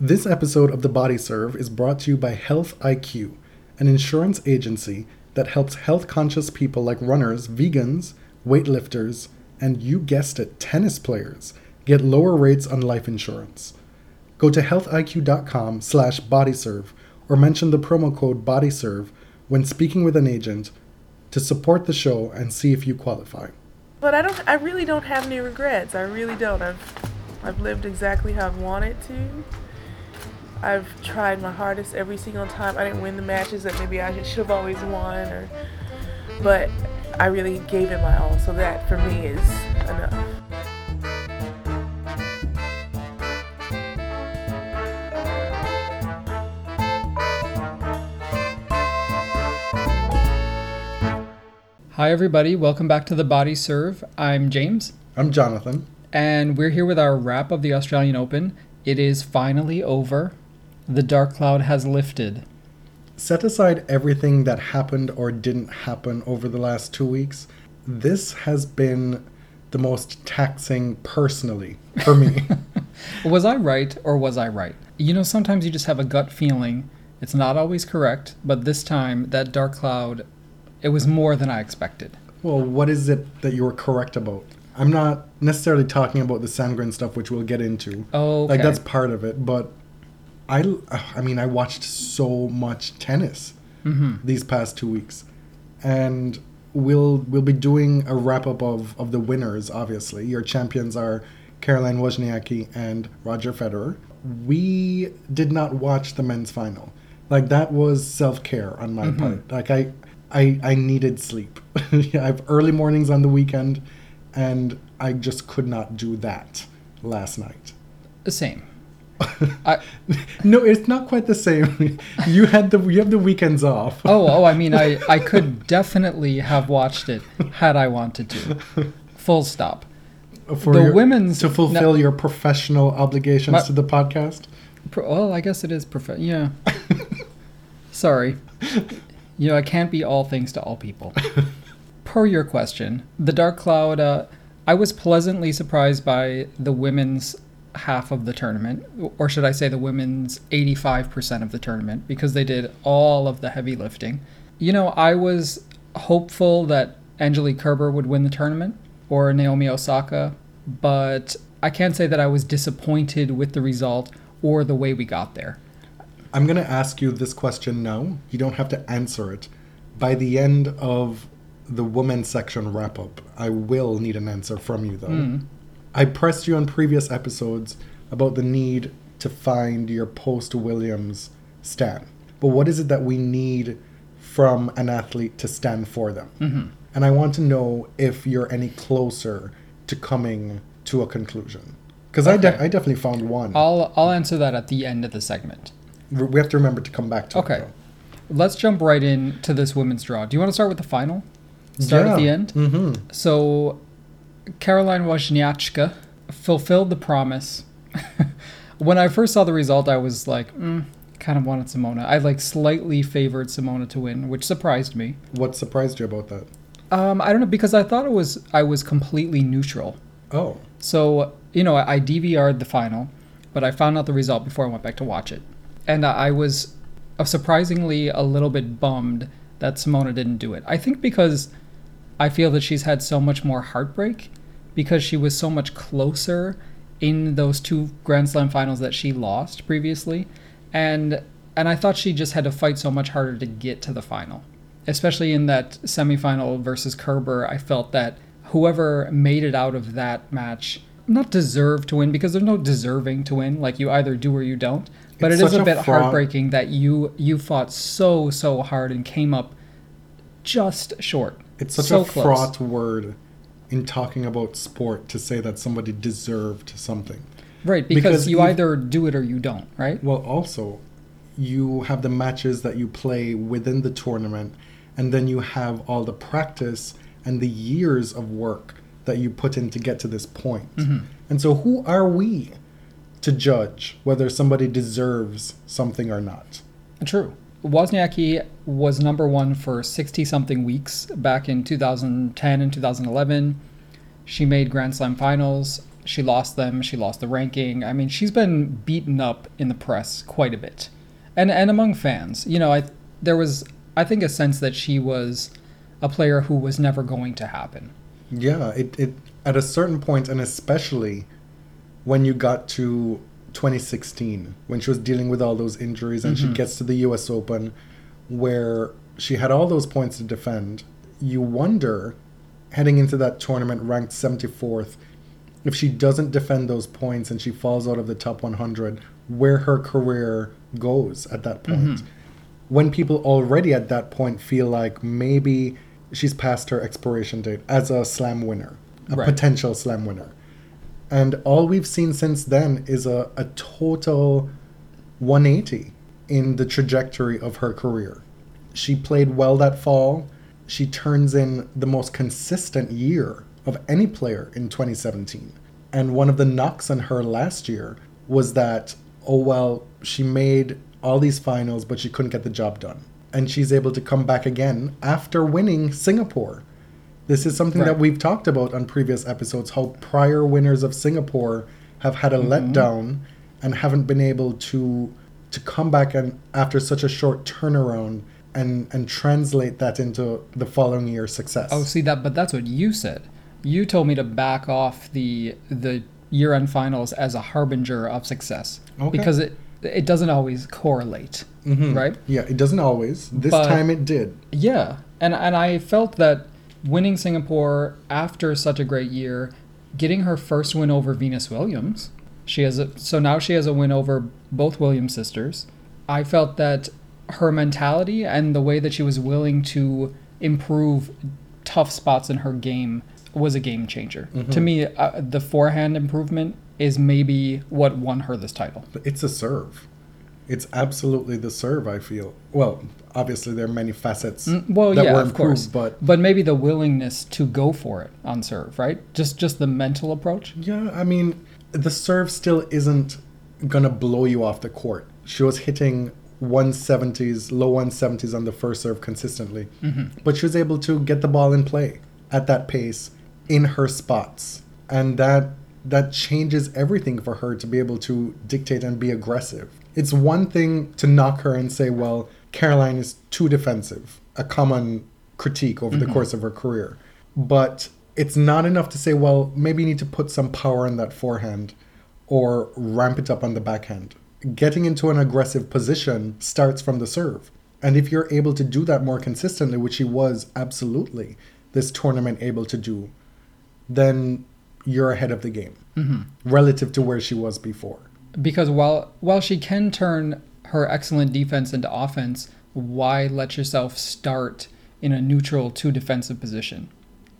This episode of The Body Serve is brought to you by Health IQ, an insurance agency that helps health conscious people like runners, vegans, weightlifters, and you guessed it, tennis players get lower rates on life insurance. Go to healthiq.com slash bodyserve or mention the promo code bodyserve when speaking with an agent to support the show and see if you qualify. But I don't. I really don't have any regrets. I really don't. I've, I've lived exactly how I've wanted to. I've tried my hardest every single time. I didn't win the matches that maybe I should have always won, or, but I really gave it my all. So that for me is enough. Hi, everybody. Welcome back to the Body Serve. I'm James, I'm Jonathan. and we're here with our wrap of the Australian Open. It is finally over. The dark cloud has lifted. Set aside everything that happened or didn't happen over the last two weeks. This has been the most taxing personally for me. Was I right or was I right? You know, sometimes you just have a gut feeling. It's not always correct, but this time, that dark cloud, it was more than I expected. well, what is it that you were correct about? I'm not necessarily talking about the Sandgren stuff, which we'll get into. Oh, Like that's part of it, but I, I mean, I watched so much tennis mm-hmm. these past two weeks, and we'll we'll be doing a wrap up of of the winners. Obviously, your champions are Caroline Wozniacki and Roger Federer. We did not watch the men's final. Like that was self care on my mm-hmm. part. Like I, I I needed sleep. I have early mornings on the weekend, and I just could not do that last night. The same. I, No, it's not quite the same. you had the you have the weekends off. oh, oh, I mean, I, I could definitely have watched it had I wanted to. Full stop. for the your- women's- to fulfill your professional obligations My- to the podcast. Pro- well, I guess it is prof- Yeah. Sorry. You know, I can't be all things to all people. per your question, the Dark Cloud, uh, I was pleasantly surprised by the women's half of the tournament, or should I say the women's 85% of the tournament, because they did all of the heavy lifting. You know, I was hopeful that Angelique Kerber would win the tournament, or Naomi Osaka, but I can't say that I was disappointed with the result or the way we got there. I'm going to ask you this question now. You don't have to answer it. By the end of the women's section wrap up, I will need an answer from you, though. Hmm. I pressed you on previous episodes about the need to find your post Williams stan. But what is it that we need from an athlete to stan for them? And I want to know if you're any closer to coming to a conclusion. Because I, de- I definitely found one. I'll I'll answer that at the end of the segment. we have to remember to come back to Okay. it. Let's jump right into this women's draw. Do you want to start with the final? Start at the end? Mm-hmm. So, Caroline Wozniacki fulfilled the promise. when I first saw the result, I was like, mm, kind of wanted Simona. I like slightly favored Simona to win, which surprised me. What surprised you about that? Um, I don't know because I thought it was I was completely neutral. Oh, So, you know, I, I DVR'd the final, but I found out the result before I went back to watch it. And I, I was uh, surprisingly a little bit bummed that Simona didn't do it. I think because I feel that she's had so much more heartbreak because she was so much closer in those two Grand Slam finals that she lost previously. And and I thought she just had to fight so much harder to get to the final. Especially in that semifinal versus Kerber, I felt that whoever made it out of that match not deserved to win because there's no deserving to win. Like you either do or you don't. But It's it is a bit heartbreaking that you you fought so so hard and came up just short. it's such so a close. fraught word in talking about sport to say that somebody deserved something. Right, because, Because you either do it or you don't, right? Well, also, you have the matches that you play within the tournament, and then you have all the practice and the years of work that you put in to get to this point. Mm-hmm. And so, who are we to judge whether somebody deserves something or not? True. Wozniacki was number one for 60 something weeks back in 2010 and 2011. She made Grand Slam finals. She lost them. She lost the ranking. I mean, she's been beaten up in the press quite a bit, and and among fans. You know, I there was I think a sense that she was a player who was never going to happen. Yeah, it, it at a certain point, and especially when you got to 2016, when she was dealing with all those injuries, and she mm-hmm. gets to the U.S. Open, where she had all those points to defend. You wonder, heading into that tournament ranked 74th, if she doesn't defend those points and she falls out of the top 100, where her career goes at that point. Mm-hmm. When people already at that point feel like maybe she's past her expiration date as a slam winner, a Right. potential slam winner. And all we've seen since then is a, a total 180 in the trajectory of her career. She played well that fall. She turns in the most consistent year of any player in 2017. And one of the knocks on her last year was that, oh, well, she made all these finals, but she couldn't get the job done. And she's able to come back again after winning Singapore. This is something that we've talked about on previous episodes how prior winners of Singapore have had a letdown and haven't been able to to come back and after such a short turnaround and and translate that into the following year's success. Oh, see that, but that's what you said. You told me to back off the the year-end finals as a harbinger of success Okay. because it it doesn't always correlate, Mhm. right? Yeah, it doesn't always. This But- time it did. Yeah, and and I felt that winning Singapore after such a great year, getting her first win over Venus Williams, she has a so now she has a win over both Williams sisters. I felt that her mentality and the way that she was willing to improve tough spots in her game was a game changer. To me, uh, the forehand improvement is maybe what won her this title. It's a serve. It's absolutely the serve, I feel. Well, obviously there are many facets Mm, Well, that yeah, were of course, improved, but but maybe the willingness to go for it on serve, right? Just just the mental approach. Yeah, I mean, the serve still isn't gonna blow you off the court. She was hitting 170s, low 170s on the first serve consistently, but she was able to get the ball in play at that pace in her spots, and that that changes everything for her to be able to dictate and be aggressive. It's one thing to knock her and say, "Well, Caroline is too defensive," a common critique over the mm-hmm. course of her career, but it's not enough to say, well, maybe you need to put some power in that forehand or ramp it up on the backhand. Getting into an aggressive position starts from the serve. And if you're able to do that more consistently, which he was absolutely this tournament able to do, then you're ahead of the game mm-hmm. relative to where she was before. Because while while she can turn her excellent defense into offense, why let yourself start in a neutral to defensive position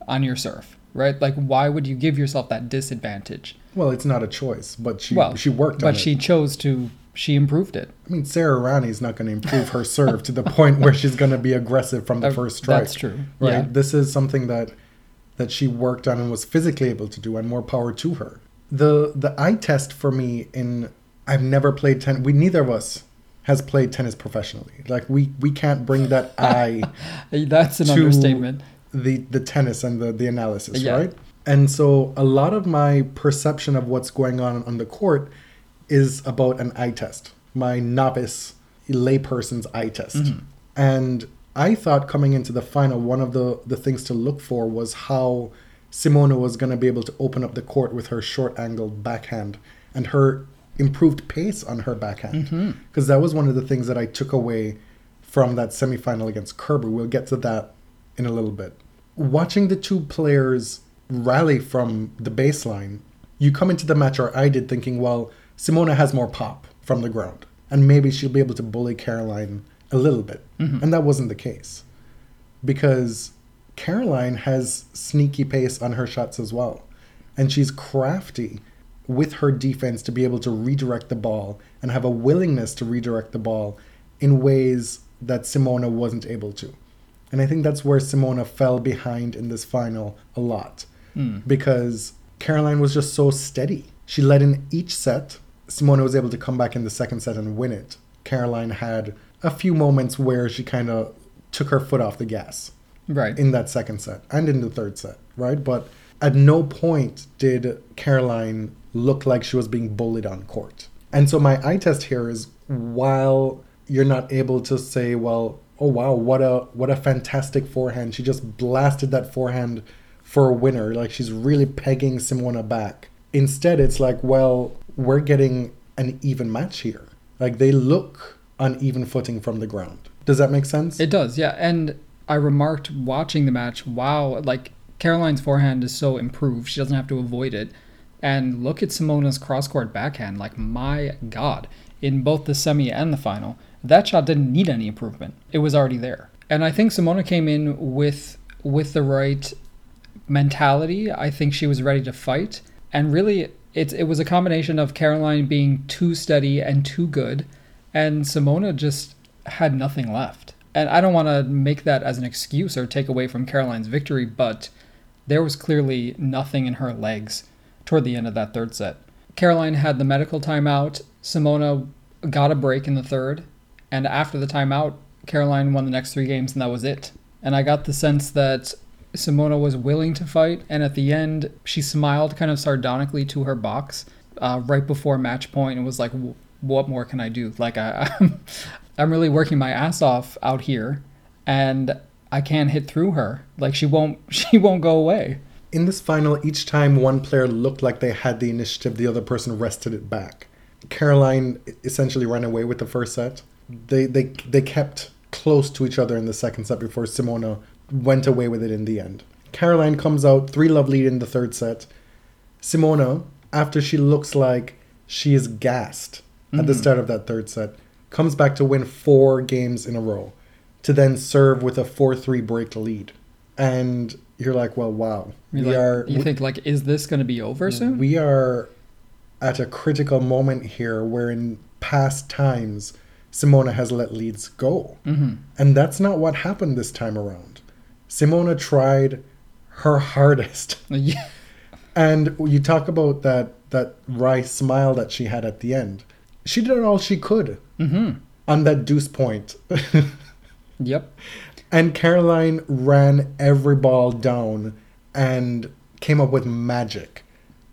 on your serve, right? Like why would you give yourself that disadvantage? Well, it's not a choice, but she Well, she worked but she chose to. She improved it. I mean, Sara Errani's not going to improve her serve to the point where she's going to be aggressive from the Uh, first strike. That's true. right? Yeah. This is something that that she worked on and was physically able to do, and more power to her. The the eye test for me in I've never played tennis. We neither of us has played tennis professionally. Like we we can't bring that eye That's an to understatement. the the tennis and the the analysis, Yeah. right? And so a lot of my perception of what's going on on the court is about an eye test, my novice layperson's eye test. Mm-hmm. And I thought coming into the final, one of the the things to look for was how Simona was going to be able to open up the court with her short angled backhand and her improved pace on her backhand. Mm-hmm. Because that was one of the things that I took away from that semifinal against Kerber. We'll get to that in a little bit. Watching the two players rally from the baseline, you come into the match, or I did, thinking, well, Simona has more pop from the ground, and maybe she'll be able to bully Caroline a little bit. And that wasn't the case because Caroline has sneaky pace on her shots as well. And she's crafty with her defense to be able to redirect the ball and have a willingness to redirect the ball in ways that Simona wasn't able to. And I think that's where Simona fell behind in this final a lot hmm. because Caroline was just so steady. She led in each set. Simona was able to come back in the second set and win it. Caroline had a few moments where she kind of took her foot off the gas Right. in that second set and in the third set, right? But at no point did Caroline look like she was being bullied on court. And so my eye test here is while you're not able to say, well, oh wow, what a what a fantastic forehand. She just blasted that forehand for a winner. Like she's really pegging Simona back. Instead, it's like, well, we're getting an even match here. Like they look on even footing from the ground. Does that make sense? It does, yeah. And I remarked watching the match, wow, like Caroline's forehand is so improved. She doesn't have to avoid it. And look at Simona's cross court backhand. Like, my God. In both the semi and the final, that shot didn't need any improvement. It was already there. And I think Simona came in with with the right mentality. I think she was ready to fight. And really it it was a combination of Caroline being too steady and too good and Simona just had nothing left. And I don't want to make that as an excuse or take away from Caroline's victory, but there was clearly nothing in her legs toward the end of that third set. Caroline had the medical timeout. Simona got a break in the third. And after the timeout, Caroline won the next three games, and that was it. And I got the sense that Simona was willing to fight. And at the end, she smiled kind of sardonically to her box uh, right before match point and was like, what more can I do? Like, I, I'm really working my ass off out here. And I can't hit through her. Like she won't she won't go away. In this final, each time one player looked like they had the initiative, the other person wrested it back. Caroline essentially ran away with the first set. They they they kept close to each other in the second set before Simona went away with it in the end. Caroline comes out three love lead in the third set. Simona, after she looks like she is gassed mm-hmm. at the mm-hmm. start of that third set, comes back to win four games in a row to then serve with a 4-3 break lead. And you're like, well, wow. You're we like, are You we, think like is this going to be over soon? We are at a critical moment here where in past times Simona has let leads go. Mm-hmm. And that's not what happened this time around. Simona tried her hardest. Yeah. And you talk about that that wry smile that she had at the end. She did all she could mm-hmm. on that deuce point. Yep. And Caroline ran every ball down and came up with magic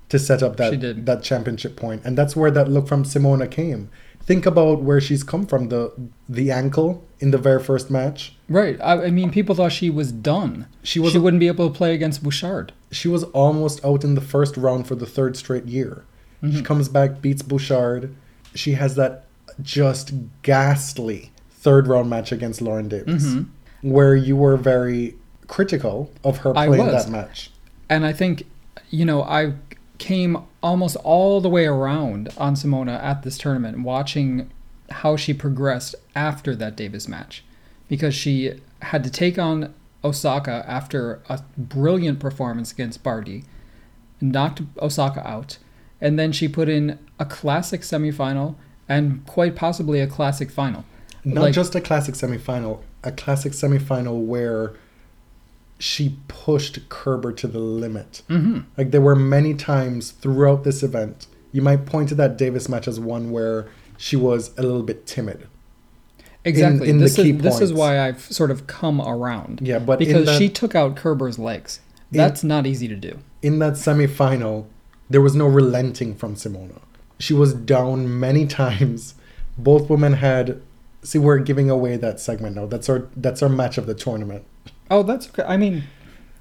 to set up that that championship point. And that's where that look from Simona came. Think about where she's come from the the ankle in the very first match. Right. I, I mean, people thought she was done. She was. She wouldn't be able to play against Bouchard. She was almost out in the first round for the third straight year. Mm-hmm. She comes back, beats Bouchard. She has that just ghastly third round match against Lauren Davis, mm-hmm. Where you were very critical of her playing that match. And I think, you know, I came almost all the way around on Simona at this tournament, watching how she progressed after that Davis match, because she had to take on Osaka after a brilliant performance against Barty, knocked Osaka out, and then she put in a classic semifinal and quite possibly a classic final. Not like, just a classic semifinal, a classic semifinal where she pushed Kerber to the limit. Mm-hmm. Like there were many times throughout this event, you might point to that Davis match as one where she was a little bit timid. Exactly. In, in this, is, this is why I've sort of come around. Yeah, but because that, she took out Kerber's legs. That's in, not easy to do. In that semifinal, there was no relenting from Simona. She was down many times. Both women had See, we're giving away that segment now. That's our that's our match of the tournament. Oh, that's okay. I mean,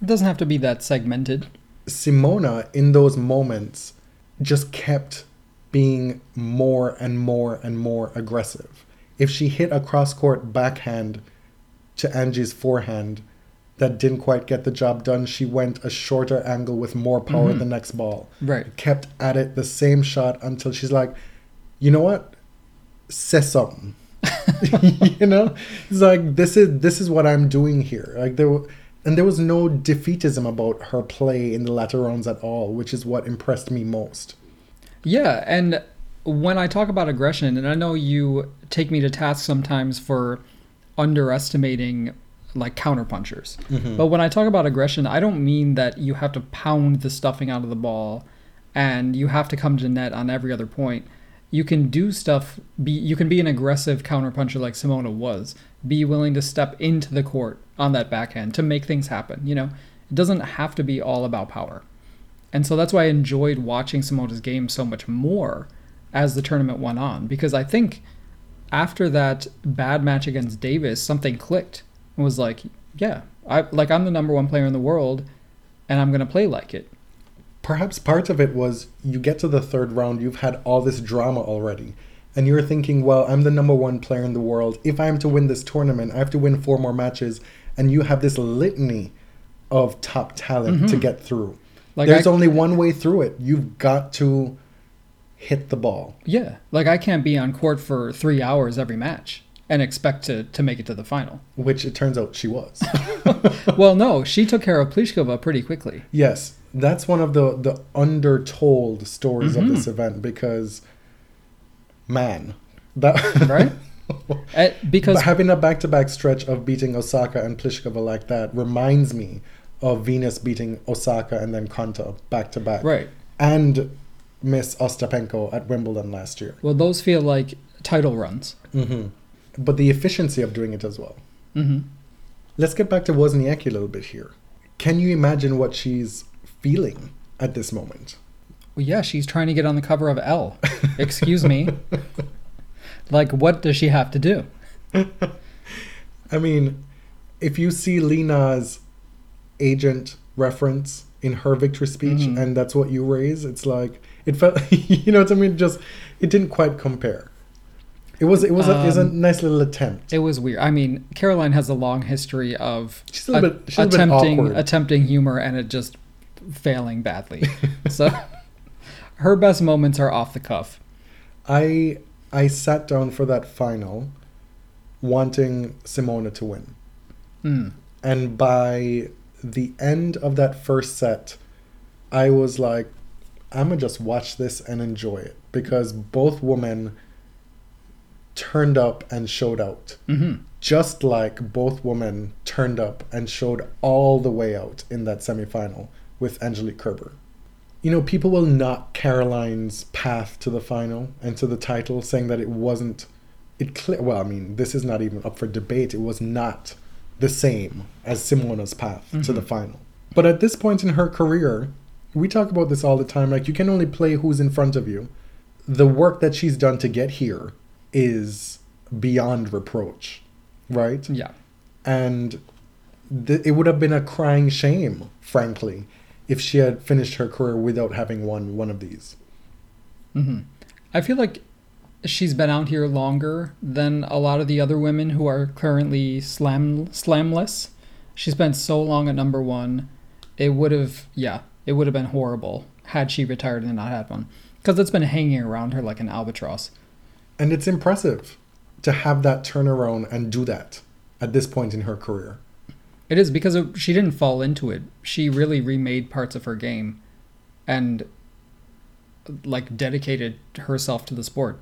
it doesn't have to be that segmented. Simona, in those moments, just kept being more and more and more aggressive. If she hit a cross court backhand to Angie's forehand that didn't quite get the job done, she went a shorter angle with more power mm-hmm. the next ball. Right. Kept at it the same shot until she's like, you know what? Say something. you know, it's like this is this is what I'm doing here. Like there, and there was no defeatism about her play in the latter rounds at all, which is what impressed me most. Yeah, and when I talk about aggression, and I know you take me to task sometimes for underestimating like counterpunchers. Mm-hmm. But when I talk about aggression, I don't mean that you have to pound the stuffing out of the ball and you have to come to net on every other point you can do stuff be you can be an aggressive counterpuncher like Simona was. Be willing to step into the court on that backhand to make things happen, you know. It doesn't have to be all about power. And so that's why I enjoyed watching Simona's game so much more as the tournament went on because I think after that bad match against Davis, something clicked. and was like, yeah, I like I'm the number one player in the world and I'm going to play like it. Perhaps part of it was you get to the third round, you've had all this drama already. And you're thinking, well, I'm the number one player in the world. If I am to win this tournament, I have to win four more matches. And you have this litany of top talent to mm-hmm. get through. Like There's I- only one way through it. You've got to hit the ball. Yeah, like I can't be on court for 3 hours every match and expect to to make it to the final. Which it turns out she was. well, no, she took care of Pliskova pretty quickly. yes, that's one of the the undertold stories of this event because, man, that Right? Eh, because having a back-to-back stretch of beating Osaka and Pliskova like that reminds me of Venus beating Osaka and then Konta back to back. right. And Miss Ostapenko at Wimbledon last year. Well, those feel like title runs. hmm But the efficiency of doing it as well. hmm Let's get back to Wozniacki a little bit here. Can you imagine what she's feeling at this moment? Well, yeah, she's trying to get on the cover of Elle. Excuse me. Like, what does she have to do? I mean, if you see Lena's agent reference in her victory speech Mhm. and that's what you raise, it's like it felt you know what I mean, just it didn't quite compare. It was it was a, it was a Um, nice little attempt. It was weird. I mean, Caroline has a long history of a a- bit she's a little bit attempting attempting humor and it just failing badly. so her best moments are off the cuff. I I sat down for that final wanting Simona to win. Mm. And by the end of that first set, I was like, I'm gonna just watch this and enjoy it because both women turned up and showed out. hmm Just like both women turned up and showed all the way out in that semifinal with Angelique Kerber. You know, people will knock Caroline's path to the final and to the title, saying that it wasn't. It clear. Well, I mean, this is not even up for debate. It was not the same as Simona's path to the mm-hmm. final. But at this point in her career, we talk about this all the time. Like, you can only play who's in front of you. The work that she's done to get here is beyond reproach, right? Yeah. and th- it would have been a crying shame, frankly, if she had finished her career without having won one of these. hmm I feel like she's been out here longer than a lot of the other women who are currently slam slamless. She spent so long at number one. It would have, yeah, it would have been horrible had she retired and not had one, because it's been hanging around her like an albatross. And it's impressive to have that turnaround and do that at this point in her career. It is because of, she didn't fall into it. She really remade parts of her game, and like dedicated herself to the sport.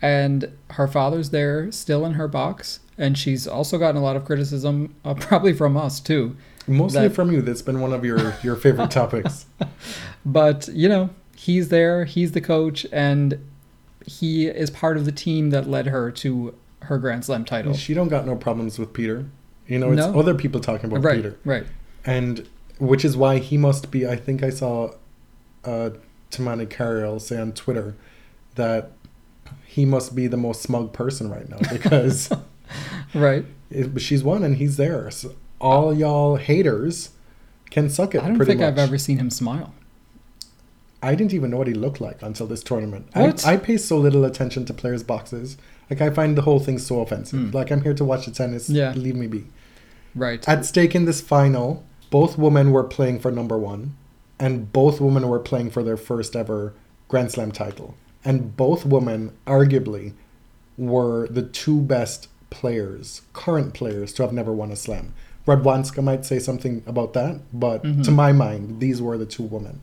And her father's there, still in her box, and she's also gotten a lot of criticism, uh, probably from us too. Mostly That- from you. That's been one of your, your favorite topics. But you know, he's there. He's the coach, and he is part of the team that led her to her Grand Slam title. She don't got no problems with Peter. You know, it's No. other people talking about right, Peter. right. And which is why he must be. I think I saw uh, Tumaini Carayol say on Twitter that he must be the most smug person right now because Right. it, she's won and he's there. So all y'all haters can suck it. I don't think I've ever seen him smile. I didn't even know what he looked like until this tournament. What? I, I pay so little attention to players' boxes. Like I find the whole thing so offensive. Hmm. Like I'm here to watch the tennis. Yeah. Leave me be. Right. At stake in this final, both women were playing for number one, and both women were playing for their first ever Grand Slam title. And both women, arguably, were the two best players, current players, to have never won a slam. Radwanska might say something about that, but mm-hmm. to my mind, these were the two women.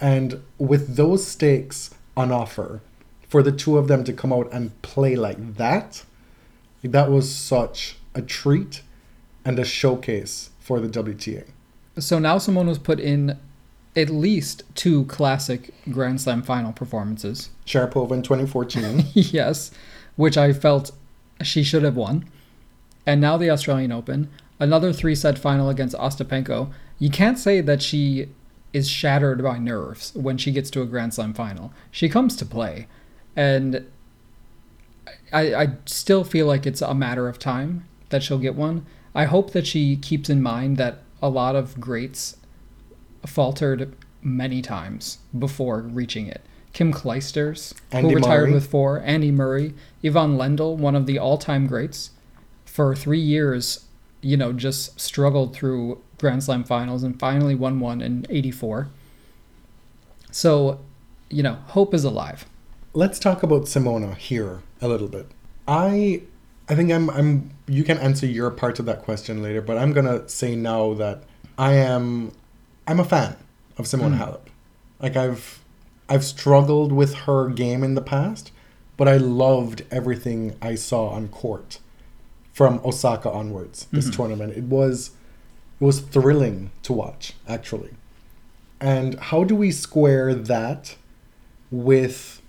And with those stakes on offer, for the two of them to come out and play like that, that was such a treat and a showcase for the WTA. So now Simona's put in at least two classic Grand Slam final performances. Sharapova in 2014. yes, which I felt she should have won. And now the Australian Open, another three set final against Ostapenko. You can't say that she is shattered by nerves when she gets to a Grand Slam final. She comes to play, and I, I still feel like it's a matter of time that she'll get one. I hope that she keeps in mind that a lot of greats faltered many times before reaching it. Kim Clijsters, Andy who retired Murray. with four, Andy Murray, Ivan Lendl, one of the all-time greats, for three years, you know, just struggled through Grand Slam finals and finally won one in '84. So, you know, hope is alive. Let's talk about Simona here a little bit. I I think I'm I'm you can answer your part of that question later, but I'm gonna say now that I am I'm a fan of Simona hmm. Halep. Like I've I've struggled with her game in the past, but I loved everything I saw on court from Osaka onwards this mm-hmm. tournament. It was it was thrilling to watch, actually. And how do we square that with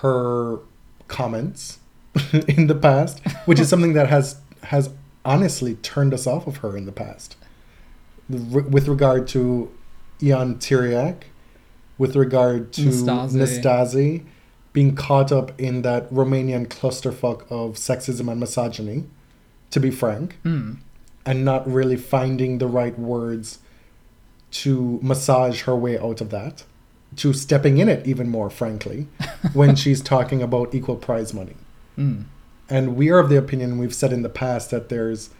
her comments in the past, which is something that has has honestly turned us off of her in the past, R- with regard to Ion Tiriac, with regard to Nastase. Nastase being caught up in that Romanian clusterfuck of sexism and misogyny, to be frank, Mm. and not really finding the right words to massage her way out of that, to stepping in it even more, frankly, when she's talking about equal prize money. Mm. And we are of the opinion we've said in the past that there's,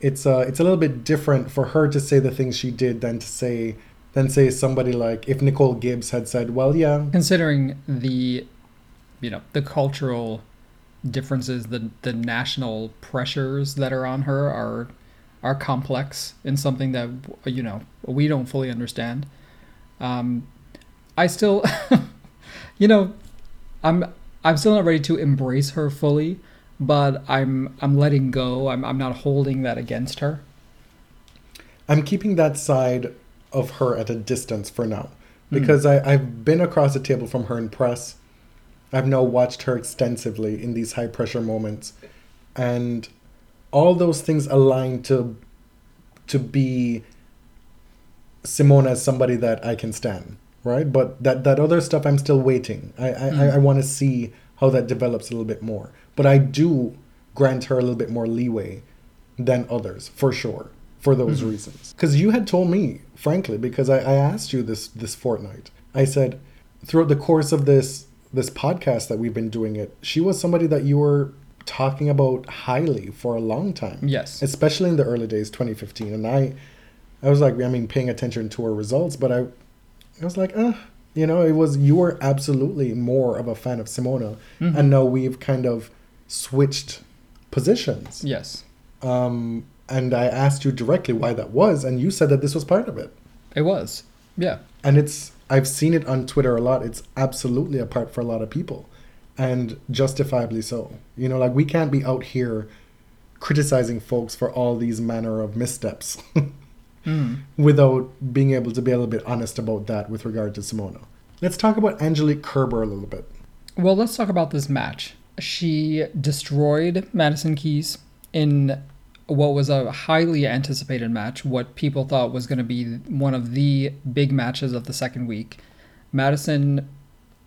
it's a it's a little bit different for her to say the things she did than to say than say somebody like if Nicole Gibbs had said, well, yeah, Considering the, you know, the cultural differences, the the national pressures that are on her are are complex in something that you know we don't fully understand. Um, I still, you know, I'm I'm still not ready to embrace her fully, but I'm I'm letting go. I'm I'm not holding that against her. I'm keeping that side of her at a distance for now hmm. because I, I've been across the table from her in press. I've now watched her extensively in these high pressure moments, and all those things align to to be Simone as somebody that I can stand, right? But that that other stuff, I'm still waiting. I I, I, mm. I want to see how that develops a little bit more. But I do grant her a little bit more leeway than others, for sure, for those mm-hmm. reasons. Because you had told me, frankly, because I, I asked you this this fortnight, I said throughout the course of this this podcast that we've been doing it, she was somebody that you were talking about highly for a long time. Yes. Especially in the early days, 2015. And I I was like, I mean, paying attention to her results, but I I was like, uh, you know, it was you were absolutely more of a fan of Simona. And now we've kind of switched positions. Yes, Um, and I asked you directly why that was, and you said that this was part of it. it was. Yeah. And it's I've seen it on Twitter a lot. It's absolutely a part for a lot of people, and justifiably so. You know, like we can't be out here criticizing folks for all these manner of missteps Mm. without being able to be a little bit honest about that with regard to Simona. Let's talk about Angelique Kerber a little bit. Well, let's talk about this match. She destroyed Madison Keys in what was a highly anticipated match, what people thought was going to be one of the big matches of the second week. Madison,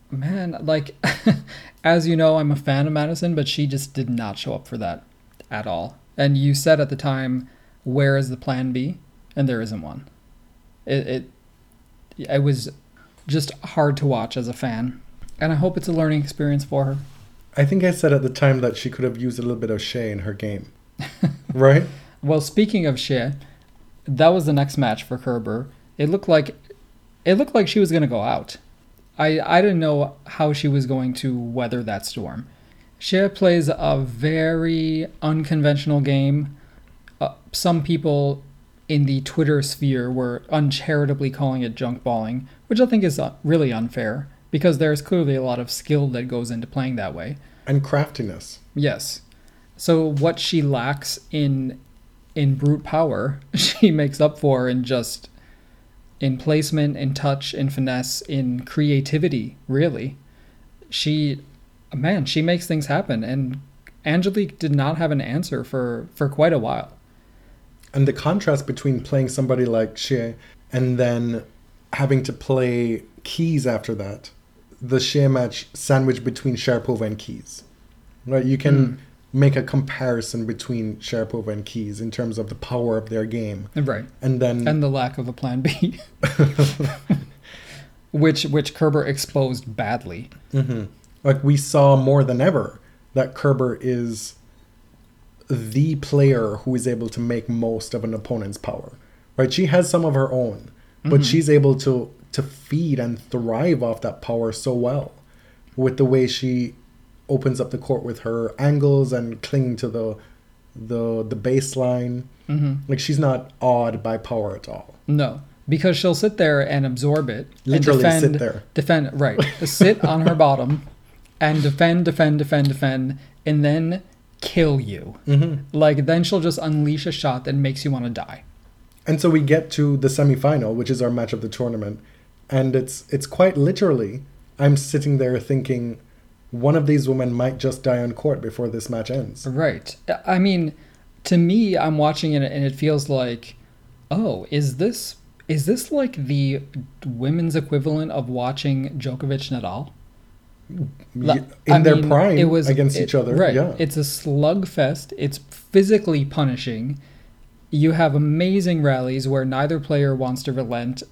man, like, as you know, I'm a fan of Madison, but she just did not show up for that at all. And you said at the time, where is the plan B? And there isn't one. It, it, it was just hard to watch as a fan. And I hope it's a learning experience for her. I think I said at the time that she could have used a little bit of Hsieh in her game, right? Well, speaking of Hsieh, that was the next match for Kerber. It looked like it looked like she was going to go out. I I didn't know how she was going to weather that storm. Hsieh plays a very unconventional game. Uh, some people in the Twitter sphere were uncharitably calling it junk balling, which I think is uh, really unfair because there's clearly a lot of skill that goes into playing that way. And craftiness. Yes. So what she lacks in in brute power, she makes up for in just in placement, in touch, in finesse, in creativity, really. She man, she makes things happen and Angelique did not have an answer for for quite a while. And the contrast between playing somebody like Hsieh and then having to play Keys after that, the Hsieh match sandwiched between Sharapova and Keys. Right, you can Hmm. make a comparison between Sharapova and Keys in terms of the power of their game, Right. and then And the lack of a plan B. which which Kerber exposed badly. Mhm. Like we saw more than ever that Kerber is the player who is able to make most of an opponent's power. Right? She has some of her own, but she's able to to feed and thrive off that power so well with the way she opens up the court with her angles and clinging to the the the baseline. hmm Like she's not awed by power at all. No, because she'll sit there and absorb it. Literally and defend, sit there. Defend, right. sit on her bottom and defend, defend, defend, defend, and then kill you. Mm-hmm. Like, then she'll just unleash a shot that makes you want to die. And so we get to the semifinal, which is our match of the tournament, and it's it's quite literally I'm sitting there thinking one of these women might just die on court before this match ends. Right. I mean, to me, I'm watching it and it feels like, oh, is this is this like the women's equivalent of watching Djokovic Nadal? Y- I In their mean, prime it was against it- each other. Right. Yeah. It's a slugfest. It's physically punishing. You have amazing rallies where neither player wants to relent,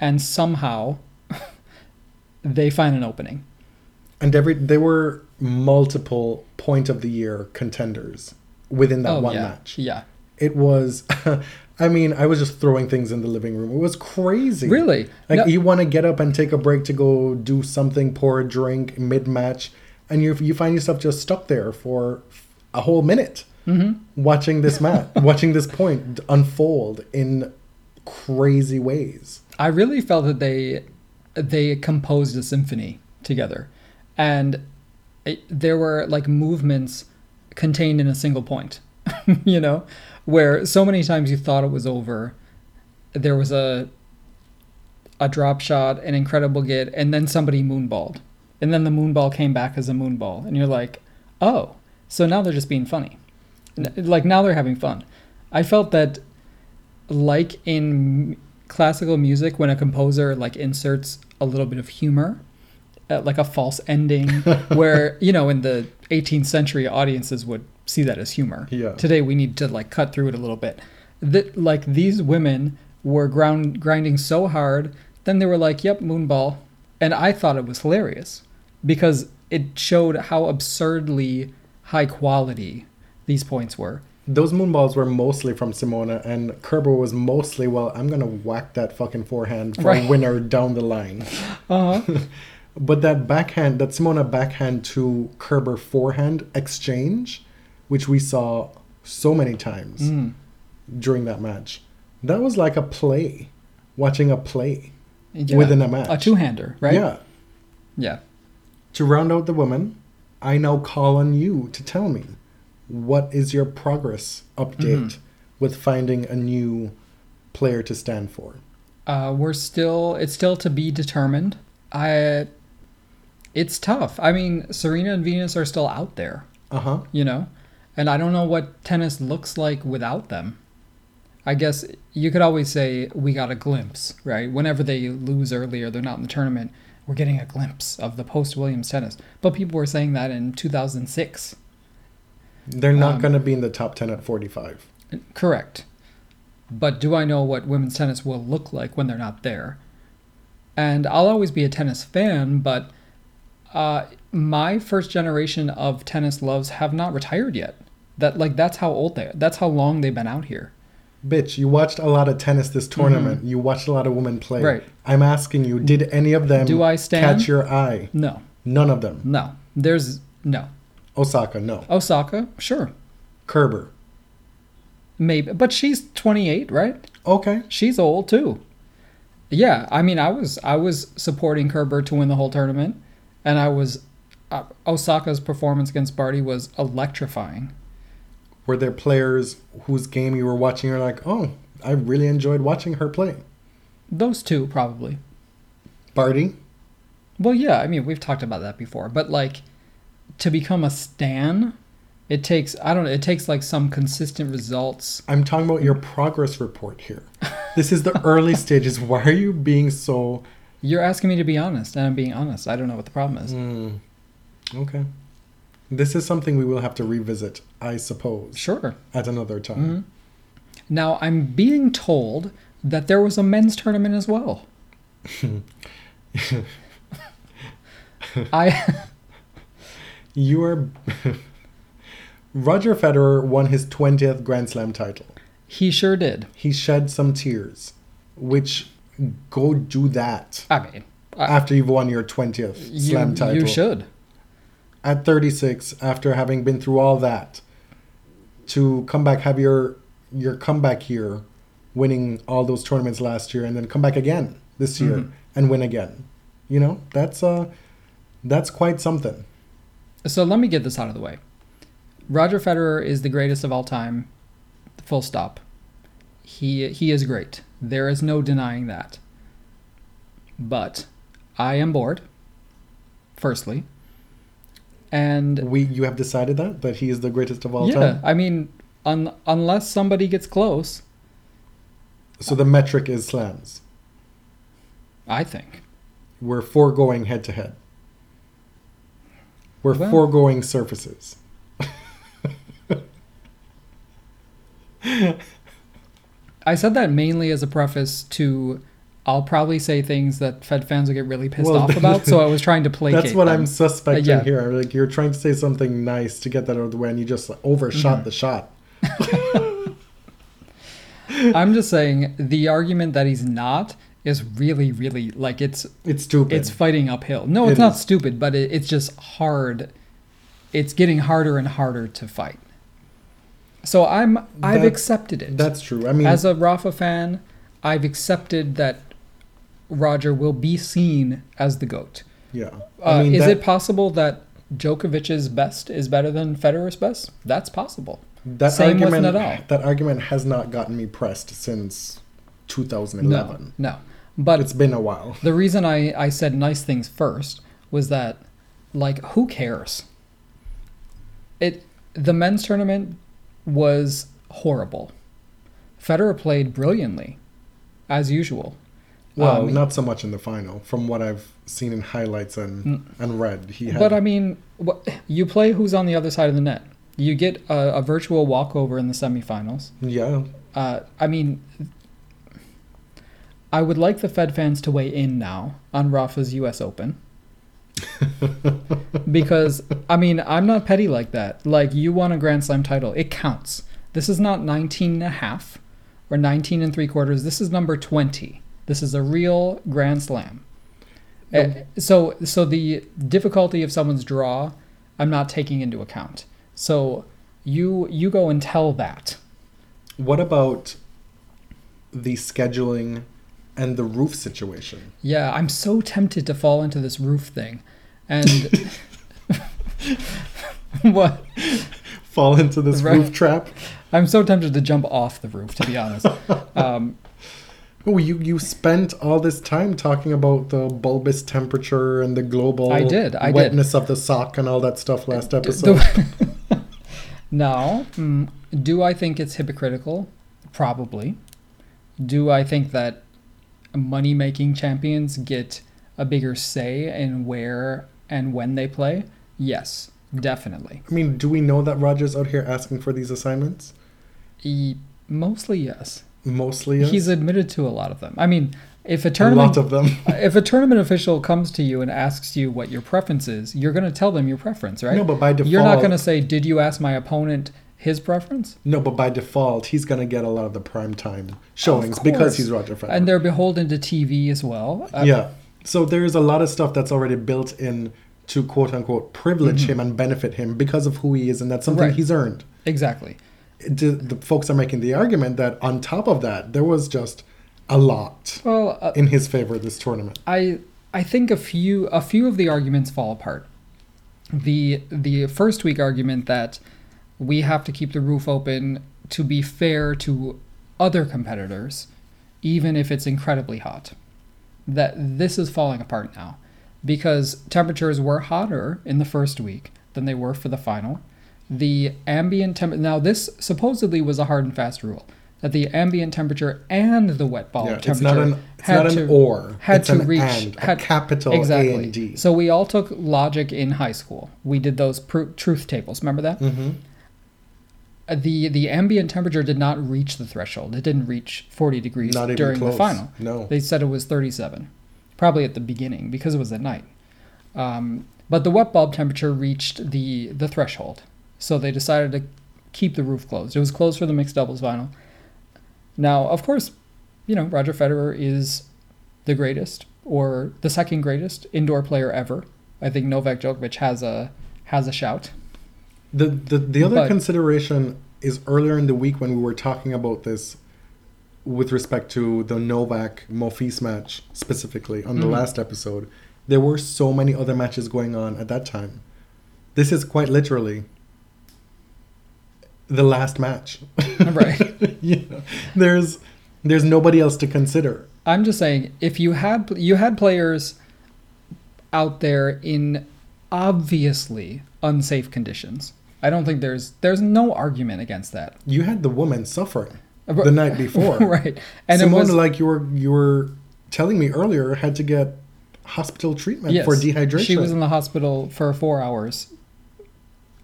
and somehow they find an opening. and every they were multiple point of the year contenders within that oh one yeah, match. yeah. It was I mean, I was just throwing things in the living room. It was crazy. Really? Like No- you want to get up and take a break to go do something, pour a drink mid match, and you you find yourself just stuck there for a whole minute Mm-hmm. watching this match, watching this point unfold in crazy ways. I really felt that they they composed a symphony together, and it, there were like movements contained in a single point. you know, where so many times you thought it was over, there was a a drop shot, an incredible get, and then somebody moonballed, and then the moonball came back as a moonball, and you're like, oh, so now they're just being funny, like now they're having fun. I felt that like in classical music when a composer like inserts a little bit of humor uh, like a false ending where you know in the 18th century audiences would see that as humor Yeah. today we need to like cut through it a little bit that like these women were ground grinding so hard then they were like yep moonball and i thought it was hilarious because it showed how absurdly high quality these points were Those moonballs were mostly from Simona, and Kerber was mostly, well, I'm gonna whack that fucking forehand for Right. a winner down the line. uh-huh But that backhand, that Simona backhand to Kerber forehand exchange, which we saw so many times Mm. during that match, that was like a play, watching a play Yeah. within a match. a two-hander right Yeah. yeah To round out the women, I now call on you to tell me what is your progress update with finding a new player to stan for. Uh, we're still it's still to be determined. I it's tough. I mean, Serena and Venus are still out there, Uh huh. you know? And I don't know what tennis looks like without them. I guess you could always say we got a glimpse, right? Whenever they lose earlier, they're not in the tournament, we're getting a glimpse of the post Williams tennis. But people were saying that in 2006. They're not Um, going to be in the top 10 at 45. Correct. But do I know what women's tennis will look like when they're not there? And I'll always be a tennis fan, but uh, my first generation of tennis loves have not retired yet. That like that's how old they that's how long they've been out here. Bitch, you watched a lot of tennis this tournament. You watched a lot of women play. Mm-hmm. Right. I'm asking you, did any of them Do I stand? catch your eye? No, None of them. no. There's no. Osaka, no. Osaka, sure. Kerber. Maybe but she's 28, right? Okay. She's old too. Yeah, I mean, I was I was supporting Kerber to win the whole tournament, and I was uh, Osaka's performance against Barty was electrifying. Were there players whose game you were watching? You're like, oh, I really enjoyed watching her play. Those two probably. Barty. Well, yeah, I mean, we've talked about that before, but like to become a stan, it takes I don't know, it takes like some consistent results. I'm talking about your progress report here. This is the early stages. Why are you being so? You're asking me to be honest, and I'm being honest. I don't know what the problem is. Mm, okay. This is something we will have to revisit, I suppose, Sure. at another time. hmm Now I'm being told that there was a men's tournament as well. I You are. Roger Federer won his 20th Grand Slam title. he sure did. He shed some tears, which go do that I mean, I, after you've won your 20th you, Slam title. you should. At 36, after having been through all that, to come back, have your your comeback here, winning all those tournaments last year, and then come back again this year Mhm. and win again. You know, that's uh that's quite something. So let me get this out of the way. Roger Federer is the greatest of all time. Full stop. He he is great. There is no denying that. But I am bored. Firstly. And We you have decided that that he is the greatest of all yeah, time. Yeah, I mean un, unless somebody gets close, So the metric is slams. I think. We're foregoing head to head. We're Well- foregoing surfaces. I said that mainly as a preface to I'll probably say things that Fed fans will get really pissed Well, off about, so I was trying to placate That's what them. I'm suspecting yeah. here. I'm Like you're trying to say something nice to get that out of the way, and you just like, overshot Mhm. the shot. I'm just saying the argument that he's not is really, really like it's It's stupid. it's fighting uphill. No, it's It not is. stupid, but it, it's just hard. It's getting harder and harder to fight. So I'm I've That- accepted it. That's true. I mean, As a Rafa fan, I've accepted that Roger will be seen as the goat. yeah. Uh, I mean, is that, it possible that Djokovic's best is better than Federer's best? That's possible. that same argument? That argument has not gotten me pressed since 2011. No, no. But It's been a while. the reason I, I said nice things first was that, like, who cares? It the men's tournament was horrible. Federer played brilliantly, as usual. Well, Um, not so much in the final. From what I've seen in highlights and and read, he had. But I mean, you play who's on the other side of the net. You get a, a virtual walkover in the semifinals. yeah, Uh, I mean, I would like the Fed fans to weigh in now on Rafa's U.S. Open. because, I mean, I'm not petty like that. Like, you won a Grand Slam title, it counts. This is not 19 and a half or 19 and three quarters. This is number 20. This is a real Grand Slam. No. Uh, so, so the difficulty of someone's draw, I'm not taking into account. So, you you go and tell that. What about the scheduling and the roof situation? Yeah, I'm so tempted to fall into this roof thing. And what? Fall into this Right. roof trap? I'm so tempted to jump off the roof, to be honest. Um, Oh, you you spent all this time talking about the bulbous temperature and the global I did, I did. of the sock and all that stuff last d- episode. now, mm, do I think it's hypocritical? Probably. Do I think that money making champions get a bigger say in where and when they play? Yes, definitely. I mean, do we know that Roger's out here asking for these assignments? E- mostly, yes. Mostly, yes. He's admitted to a lot of them. I mean, if a a tournament lot of them. if a tournament official comes to you and asks you what your preference is, you're going to tell them your preference, right? No, but by default, you're not going to say, "Did you ask my opponent his preference?" No, but by default, he's gonna get a lot of the prime time showings because he's Roger Federer. And they're beholden to TV as well. Uh, yeah. So there's a lot of stuff that's already built in to quote unquote privilege him and benefit him because of who he is, and that's something Mm-hmm. Right. he's earned. exactly. The, the folks are making the argument that on top of that, there was just a lot Well, uh, in his favor this tournament. I I think a few a few of the arguments fall apart. The the first week argument that we have to keep the roof open to be fair to other competitors, even if it's incredibly hot. That this is falling apart now because temperatures were hotter in the first week than they were for the final. The ambient temp now this supposedly was a hard and fast rule. that the ambient temperature and the wet bulb Yeah, it's temperature not an it's had not to an or. had it's to an reach and, had a capital exactly. A and D. So we all took logic in high school. We did those pr- truth tables. Remember that? hmm Uh, the the ambient temperature did not reach the threshold. It didn't reach 40 degrees during close. the final. No. They said it was 37, probably at the beginning because it was at night. Um, but the wet bulb temperature reached the the threshold, so they decided to keep the roof closed. It was closed for the mixed doubles final. Now, of course, you know Roger Federer is the greatest or the second greatest indoor player ever. I think Novak Djokovic has a has a shout. The the, the other But- consideration is earlier in the week when we were talking about this with respect to the Novak Monfils match specifically on the Mhm. last episode. There were so many other matches going on at that time. This is quite literally the last match. Right. know, there's there's nobody else to consider. I'm just saying, if you had you had players out there in obviously unsafe conditions, I don't think there's there's no argument against that. You had the woman suffering uh, the night before. right? And Simona, was like you were you were telling me earlier, had to get hospital treatment yes, for dehydration. She was in the hospital for four hours,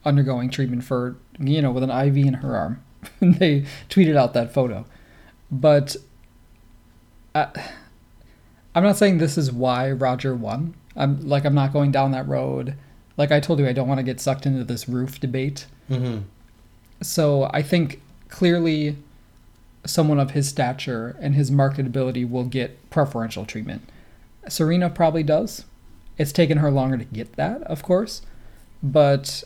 undergoing treatment for you know with an IV in her arm. They tweeted out that photo, but I, I'm not saying this is why Roger won. I'm like I'm not going down that road. Like I told you, I don't want to get sucked into this roof debate. hmm So I think clearly someone of his stature and his marketability will get preferential treatment. Serena probably does. It's taken her longer to get that, of course. But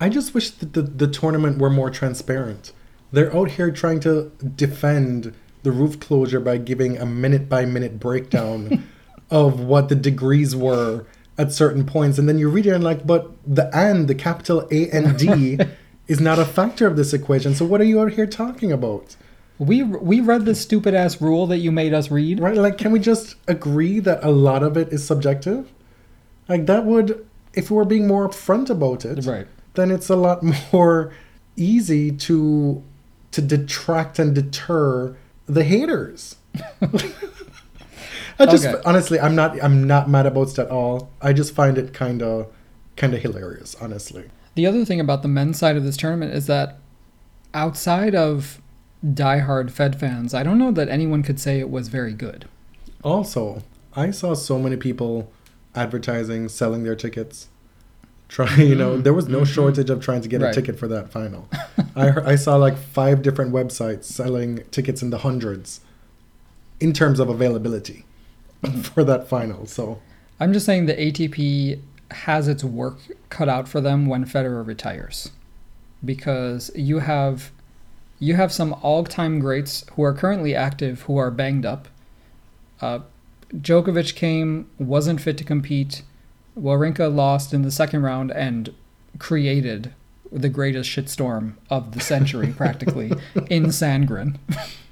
I just wish that the, the tournament were more transparent. They're out here trying to defend the roof closure by giving a minute by minute breakdown of what the degrees were at certain points, and then you read it and like, but the and the capital A and D is not a factor of this equation. So what are you out here talking about? we we read the stupid ass rule that you made us read. Right? Like, can we just agree that a lot of it is subjective? Like, that would, if we were being more upfront about it, Right. then it's a lot more easy to to detract and deter the haters. I just Okay. honestly, I'm not I'm not mad about it at all. I just find it kind of kind of hilarious, honestly. The other thing about the men's side of this tournament is that outside of diehard Fed fans, I don't know that anyone could say it was very good. Also, I saw so many people advertising, selling their tickets. Try, you know, there was no Mhm. shortage of trying to get Right. a ticket for that final. I heard, I saw like five different websites selling tickets in the hundreds in terms of availability for that final. So, I'm just saying the ATP has its work cut out for them when Federer retires, because you have you have some all-time greats who are currently active who are banged up. Uh, Djokovic came, wasn't fit to compete. Wawrinka lost in the second round and created the greatest shitstorm of the century, practically in Sandgren.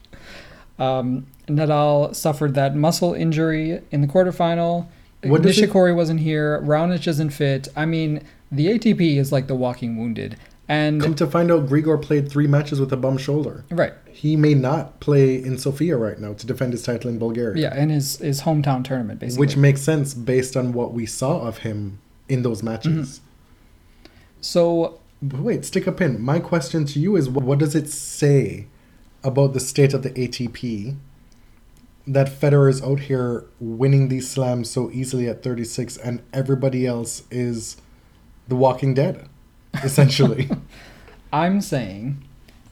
um, Nadal suffered that muscle injury in the quarterfinal. What does it- Nishikori wasn't here. Raonic isn't fit. I mean, the ATP is like the walking wounded. And come to find out, Grigor played three matches with a bum shoulder. right, He may not play in Sofia right now to defend his title in Bulgaria. yeah, in his his hometown tournament, basically. Which makes sense based on what we saw of him in those matches. so But wait, stick a pin. My question to you is what does it say about the state of the ATP that Federer is out here winning these slams so easily at 36 and everybody else is the walking dead, essentially? I'm saying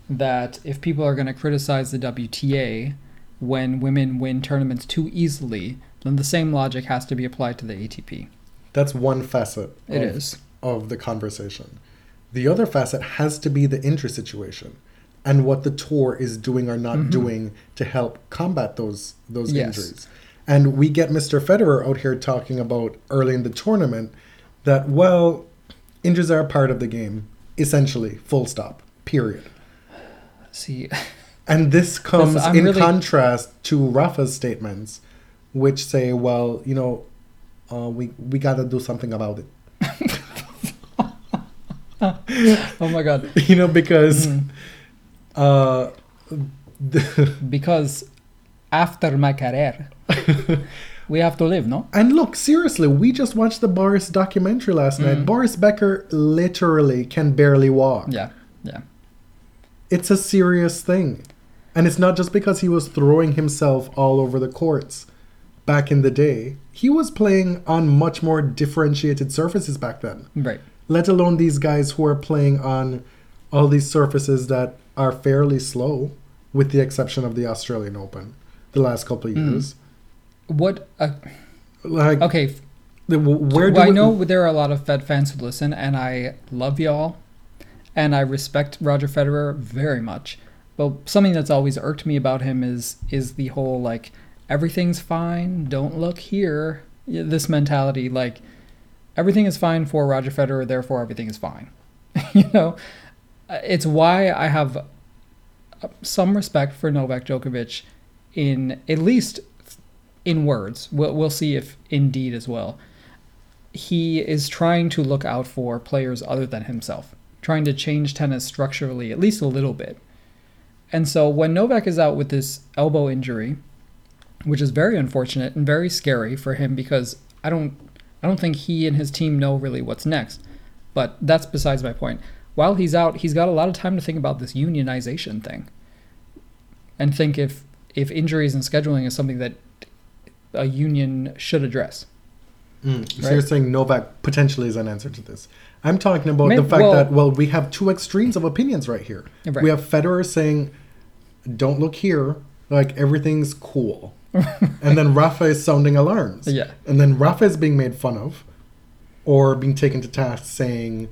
that if people are going to criticize the WTA when women win tournaments too easily, then the same logic has to be applied to the ATP. That's one facet It of, is. of the conversation. The other facet has to be the injury situation and what the tour is doing or not Mhm. doing to help combat those those Yes. injuries. And we get Mr. Federer out here talking about early in the tournament that well, injuries are a part of the game, essentially, full stop, period. See, And this comes I'm in really- contrast to Rafa's statements, which say, well, you know, uh, we we got to do something about it. oh my god. you know because Mhm. Uh because after my career, we have to live, no? And look, seriously, we just watched the Boris documentary last night. Boris Becker literally can barely walk. Yeah, yeah. It's a serious thing. And it's not just because he was throwing himself all over the courts back in the day. He was playing on much more differentiated surfaces back then. Right. Let alone these guys who are playing on all these surfaces that are fairly slow, with the exception of the Australian Open, the last couple of years. What? Uh, Like, okay, the, where do well, I know there are a lot of Fed fans who listen, and I love y'all, and I respect Roger Federer very much. But something that's always irked me about him is is the whole like everything's fine, don't look here. This mentality, like everything is fine for Roger Federer, therefore everything is fine. you know, it's why I have uh, some respect for Novak Djokovic in at least in words. We'll, we'll see if indeed as well. He is trying to look out for players other than himself, trying to change tennis structurally at least a little bit. And so when Novak is out with this elbow injury, which is very unfortunate and very scary for him because I don't I don't think he and his team know really what's next. But that's besides my point. While he's out, he's got a lot of time to think about this unionization thing. And think if if injuries and scheduling is something that a union should address. Mm, So Right. you're saying Novak potentially is an answer to this. I'm talking about May- the fact well- that well, we have two extremes of opinions right here. Right. We have Federer saying, "Don't look here," like everything's cool, and then Rafa is sounding alarms. Yeah. And then Rafa is being made fun of, or being taken to task, saying,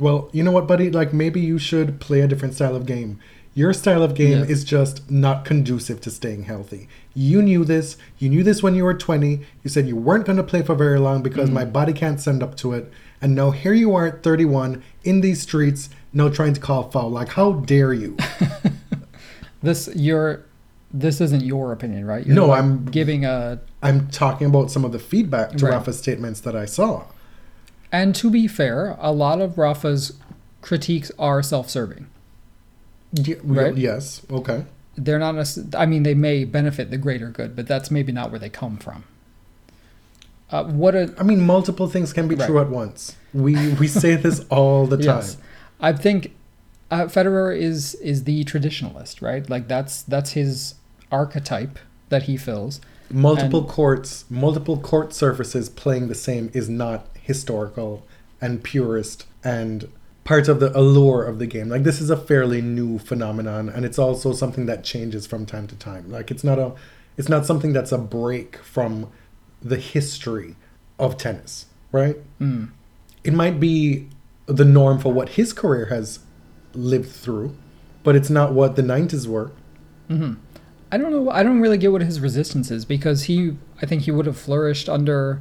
"Well, you know what, buddy? Like maybe you should play a different style of game. Your style of game Yeah. is just not conducive to staying healthy. You knew this. You knew this when you were 20. You said you weren't going to play for very long because Mm-hmm. my body can't send up to it. And now here you are at 31 in these streets, now trying to call foul. Like, how dare you? This your this isn't your opinion, right? You're No, like I'm- giving a I'm talking about some of the feedback to Right. Rafa's statements that I saw. And to be fair, a lot of Rafa's critiques are self-serving. Ye- Right. Yes. Okay. They're not necess- I mean, they may benefit the greater good, but that's maybe not where they come from. Uh, what a I mean, multiple things can be Right. true at once. We we say this all the time. Yes, I think uh, Federer is is the traditionalist, right? Like that's that's his archetype that he fills. Multiple And- courts, multiple court surfaces playing the same is not historical and purist and part of the allure of the game. Like this is a fairly new phenomenon, and it's also something that changes from time to time. Like it's not a, it's not something that's a break from the history of tennis, right? Mm. It might be the norm for what his career has lived through, but it's not what the '90s were. I don't know. I don't really get what his resistance is because he, I think he would have flourished under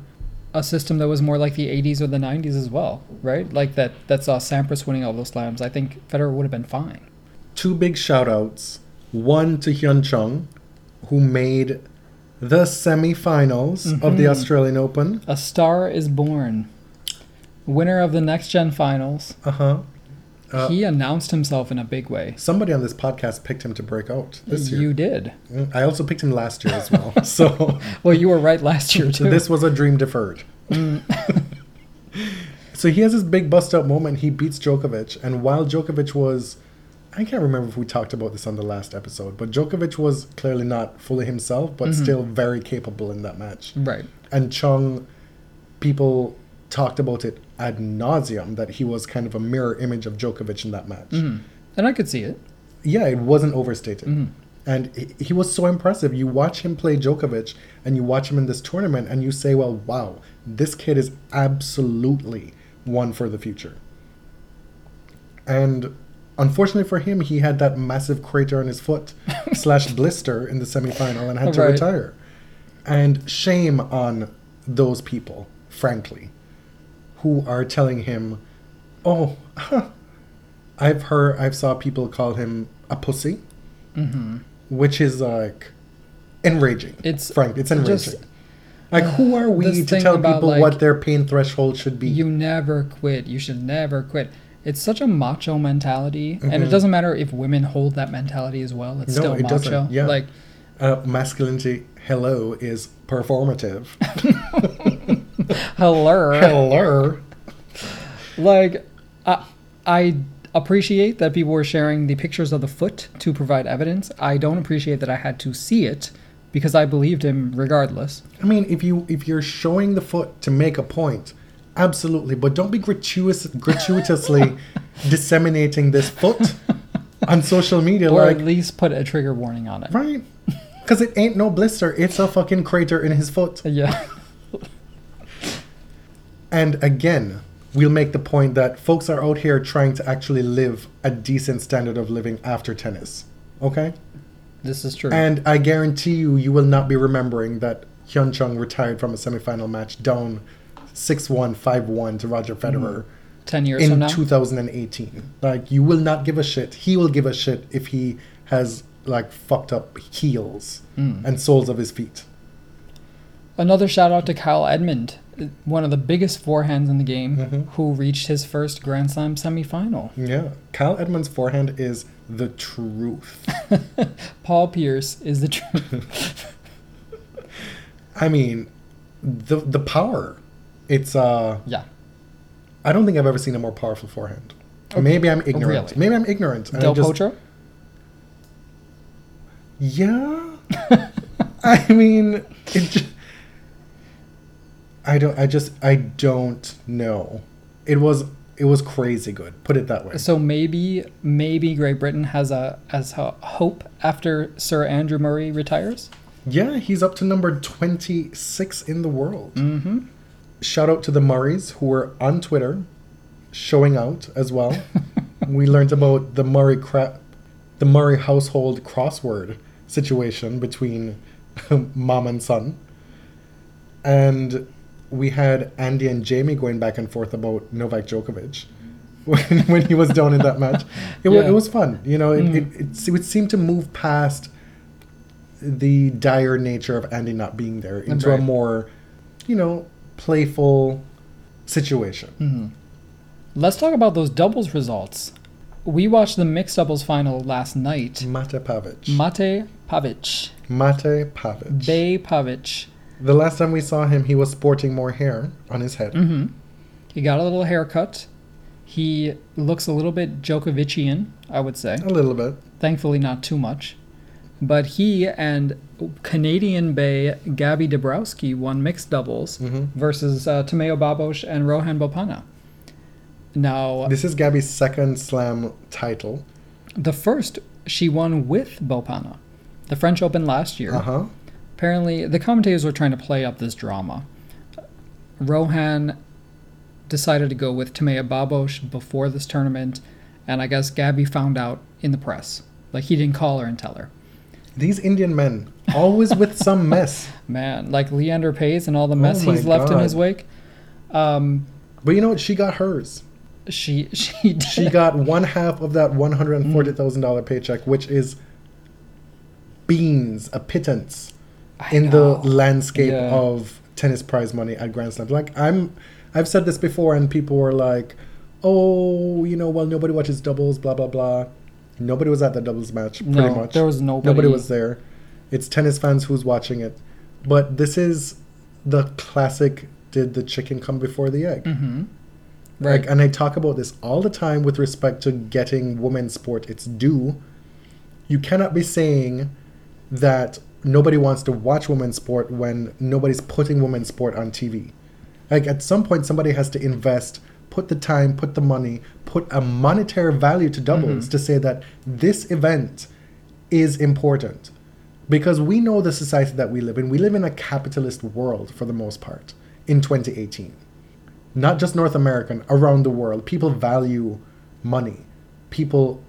a system that was more like the 80s or the 90s as well, right? Like that that saw Sampras winning all those slams. I think Federer would have been fine. two big shout outs. One to Hyeon Chung, who made the semifinals of the Australian Open. A star is born. Winner of the next gen finals. Uh huh. Uh, he announced himself in a big way. Somebody on this podcast picked him to break out this year. You did. Mm, I also picked him last year as well. so Well, you were right last year too. this was a dream deferred. so he has this big bust out moment. He beats Djokovic, and while Djokovic was, I can't remember if we talked about this on the last episode, but Djokovic was clearly not fully himself, but still very capable in that match. right. and Chung, people talked about it ad nauseum that he was kind of a mirror image of Djokovic in that match. Mm-hmm. And I could see it. Yeah, it wasn't overstated. Mm-hmm. And he, he was so impressive. You watch him play Djokovic and you watch him in this tournament and you say, well, wow, this kid is absolutely one for the future. And unfortunately for him, he had that massive crater on his foot slash blister in the semifinal and had to Right. retire. And shame on those people, frankly, who are telling him, "Oh, I've heard, I've saw people call him a pussy," which is like enraging. It's frank. It's enraging. just- like, who are we to tell about, people like, what their pain threshold should be? You never quit. You should never quit. it's such a macho mentality, and it Mhm. doesn't matter if women hold that mentality as well. It's No, still it macho. doesn't, yeah. Like Uh, masculinity, hello, is performative. hello. hello. like I, I appreciate that people were sharing the pictures of the foot to provide evidence. I don't appreciate that I had to see it because I believed him regardless. I mean, if you if you're showing the foot to make a point, absolutely, but don't be gratuitous, gratuitously disseminating this foot on social media, Or like at least put a trigger warning on it. right? Because it ain't no blister; it's a fucking crater in his foot. Yeah. And again, we'll make the point that folks are out here trying to actually live a decent standard of living after tennis. Okay? This is true. And I guarantee you, you will not be remembering that Hyeon Chung retired from a semifinal match down 6 1, 5 1 to Roger Federer 10 years in now. 2018. Like, you will not give a shit. He will give a shit if he has, like, fucked up heels Mm. and soles of his feet. Another shout out to Kyle Edmund, one of the biggest forehands in the game, Mhm. who reached his first Grand Slam semifinal. Yeah. Kyle Edmund's forehand is the truth. Paul Pierce is the truth. I mean, the the power. It's uh yeah. I don't think I've ever seen a more powerful forehand. Maybe I'm ignorant. Really? Maybe I'm ignorant. Del just- Potro? Yeah. I mean, it just, I don't I just I don't know. It was it was crazy good. Put it that way. So maybe maybe Great Britain has a as a hope after Sir Andrew Murray retires. Yeah, he's up to number 26 in the world. Mm-hmm. Shout out to the Murrays who were on Twitter showing out as well. we learned about the Murray cra- the Murray household crossword situation between mom and son. And we had Andy and Jamie going back and forth about Novak Djokovic when, when he was down in that match. It, Yeah. it was fun. You know, it, Mm. it, it, it would seem to move past the dire nature of Andy not being there into Right. a more, you know, playful situation. Mm-hmm. Let's talk about those doubles results. We watched the mixed doubles final last night. Mate Pavic. Mate Pavic, Mate Pavic. Bay Pavic. The last time we saw him, he was sporting more hair on his head. hmm He got a little haircut. He looks a little bit Djokovician, I would say. A little bit. Thankfully, not too much. But he and Canadian Bay Gabby Dabrowski won mixed doubles hmm versus uh, Timea Babos and Rohan Bopanna. Now, This is Gabby's second slam title. the first she won with Bopanna, the French Open last year. Uh huh. Apparently, the commentators were trying to play up this drama. Rohan decided to go with Timea Babos before this tournament, and I guess Gabby found out in the press. Like, he didn't call her and tell her. These Indian men, always with some mess. Man, like Leander Paes and all the mess Oh he's left in his wake. Um, But you know what? She got hers. she she did. She got one half of that one hundred and forty thousand dollar paycheck, which is beans, a pittance I in know. the landscape Yeah. of tennis prize money at Grand Slam. Like I'm, I've said this before, and people were like, "Oh, you know, well, nobody watches doubles, blah blah blah." Nobody was at the doubles match, pretty no, much. there was nobody. Nobody was there. It's tennis fans who's watching it. But this is the classic did the chicken come before the egg? Mm-hmm. Right. Like, and I talk about this all the time with respect to getting women's sport its due. You cannot be saying that nobody wants to watch women's sport when nobody's putting women's sport on TV. Like at some point, somebody has to invest, put the time, put the money, put a monetary value to doubles Mhm. to say that this event is important. Because we know the society that we live in. We live in a capitalist world for the most part in 2018 not just North American, around the world. People value money. People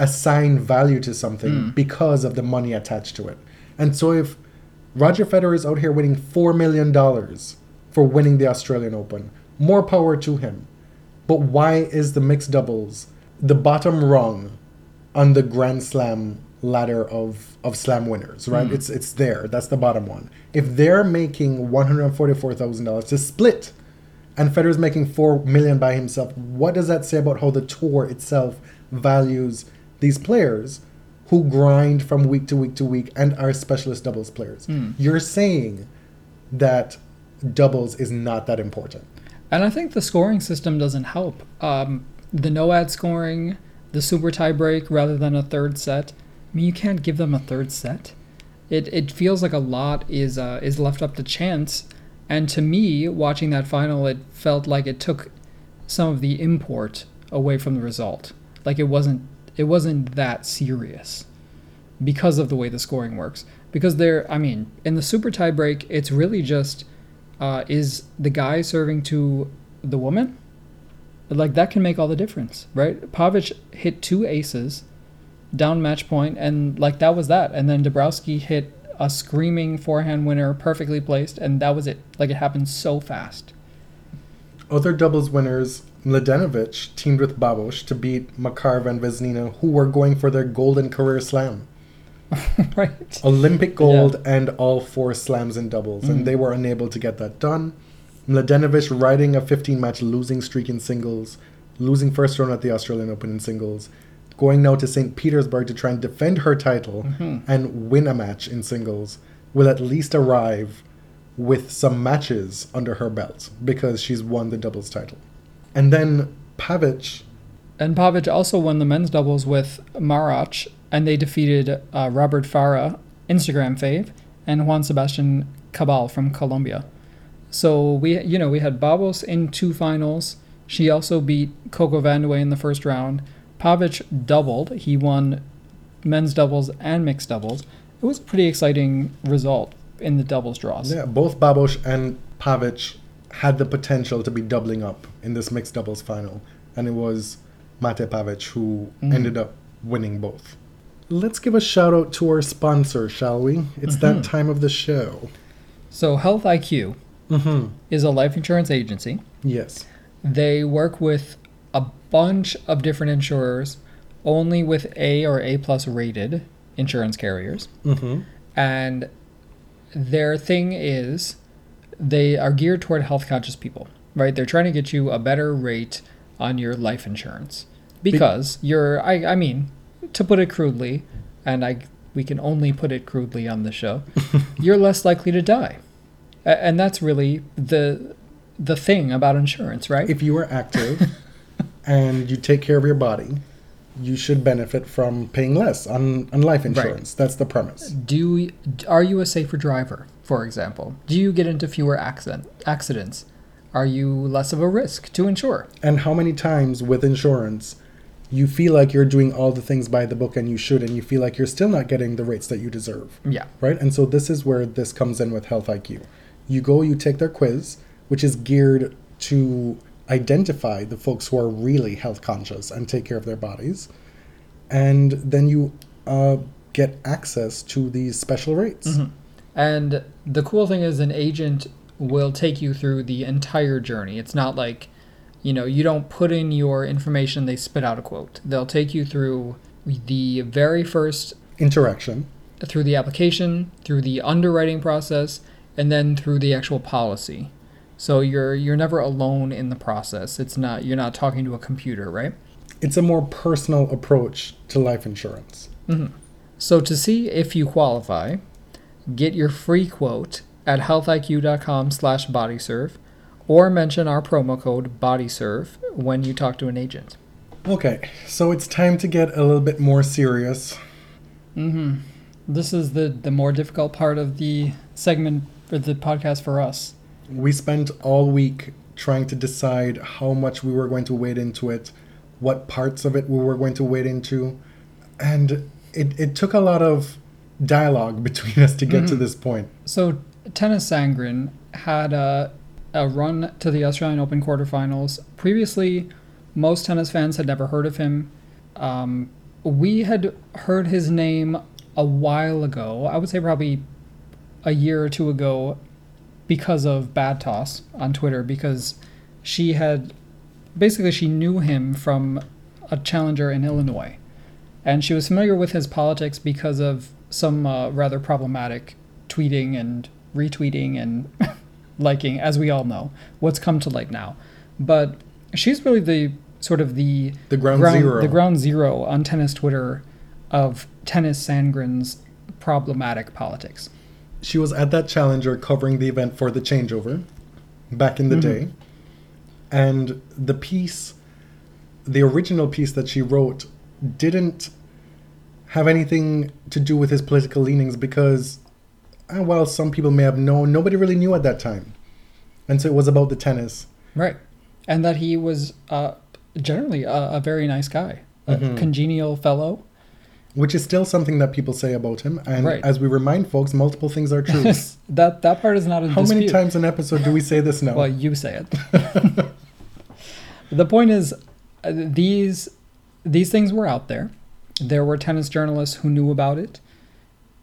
assign value to something Mm. because of the money attached to it. And so if Roger Federer is out here winning $4 million for winning the Australian Open, more power to him. But why is the mixed doubles the bottom rung on the Grand Slam ladder of, of slam winners, right? Mm. It's it's there. That's the bottom one. If they're making $144,000 to split and Federer's making four million by himself. What does that say about how the tour itself values these players who grind from week to week to week and are specialist doubles players? You're saying that doubles is not that important. And I think the scoring system doesn't help. Um, the no ad scoring, the super tie break rather than a third set. I mean, you can't give them a third set. It, it feels like a lot is uh, is left up to chance. And to me, watching that final, it felt like it took some of the import away from the result. Like it wasn't it wasn't that serious because of the way the scoring works. Because there, I mean, in the super tie break, it's really just uh, is the guy serving to the woman? Like that can make all the difference, right? Pavic hit two aces down match point, and like that was that. And then Dabrowski hit a screaming forehand winner, perfectly placed, and that was it. Like it happened so fast. Other doubles winners, Mladenovic teamed with Babos to beat Makarov and Vesnina, who were going for their golden career slam. right. Olympic gold and all four slams in doubles, Mm. and they were unable to get that done. Mladenovic riding a 15 match losing streak in singles, losing first round at the Australian Open in singles, going now to St. Petersburg to try and defend her title Mm-hmm. and win a match in singles, will at least arrive with some matches under her belt because she's won the doubles title. And then Pavic And Pavic also won the men's doubles with Marach, and they defeated uh, Robert Farah, Instagram fave, and Juan Sebastian Cabal from Colombia. So we, you know, we had Babos in two finals. She also beat Coco Vandeweghe in the first round. Pavic doubled. He won men's doubles and mixed doubles. It was a pretty exciting result in the doubles draws. Yeah, both Babos and Pavic had the potential to be doubling up in this mixed doubles final, and it was Mate Pavic who ended up winning both. Let's give a shout out to our sponsor, shall we? It's that time of the show. So Health IQ Mm-hmm. is a life insurance agency. Yes. They work with a bunch of different insurers, only with A or A plus rated insurance carriers. Mm-hmm. And their thing is they are geared toward health conscious people, right? They're trying to get you a better rate on your life insurance because you're, I, I mean, to put it crudely, and I we can only put it crudely on the show, you're less likely to die. And that's really the the thing about insurance, right? If you are active and you take care of your body, you should benefit from paying less on, on life insurance. That's the premise. Do are you a safer driver, for example? Do you get into fewer accident accidents? Are you less of a risk to insure? And how many times with insurance you feel like you're doing all the things by the book and you should, and you feel like you're still not getting the rates that you deserve, Yeah. right? And so this is where this comes in with Health IQ. You go, you take their quiz, which is geared to identify the folks who are really health conscious and take care of their bodies, and then you uh, get access to these special rates. And the cool thing is, an agent will take you through the entire journey. It's not like, you know, you don't put in your information, they spit out a quote. They'll take you through the very first, Interaction. through the application, through the underwriting process, and then through the actual policy. So you're you're never alone in the process. It's not you're not talking to a computer, right? It's a more personal approach to life insurance. Mm-hmm. So to see if you qualify, get your free quote at healthiq.com slash bodyserve or mention our promo code bodyserve when you talk to an agent. Okay, so it's time to get a little bit more serious. Mm-hmm. This is the, the more difficult part of the segment for the podcast for us. We spent all week trying to decide how much we were going to wade into it, what parts of it we were going to wade into, and it, it took a lot of dialogue between us to get to this point. So Tennys Sandgren had a, a run to the Australian Open quarterfinals. Previously, most tennis fans had never heard of him. Um, we had heard his name a while ago. I would say probably a year or two ago because of Bad Toss on Twitter because she had basically she knew him from a challenger in Illinois. And she was familiar with his politics because of some uh, rather problematic tweeting and retweeting and liking, as we all know, what's come to light now. But she's really the sort of the The ground zero. the ground zero on tennis Twitter of Tennys Sandgren's problematic politics. she was at that challenger covering the event for the changeover back in the day and the piece the original piece that she wrote didn't have anything to do with his political leanings because uh, well some people may have known nobody really knew at that time and so it was about the tennis Right. And that he was uh, generally a, a very nice guy, a Mhm. congenial fellow. which is still something that people say about him and Right. as we remind folks multiple things are true that that part is not in how dispute. many times an episode do we say this now Well, you say it. the point is, uh, these these things were out there. There were tennis journalists who knew about it,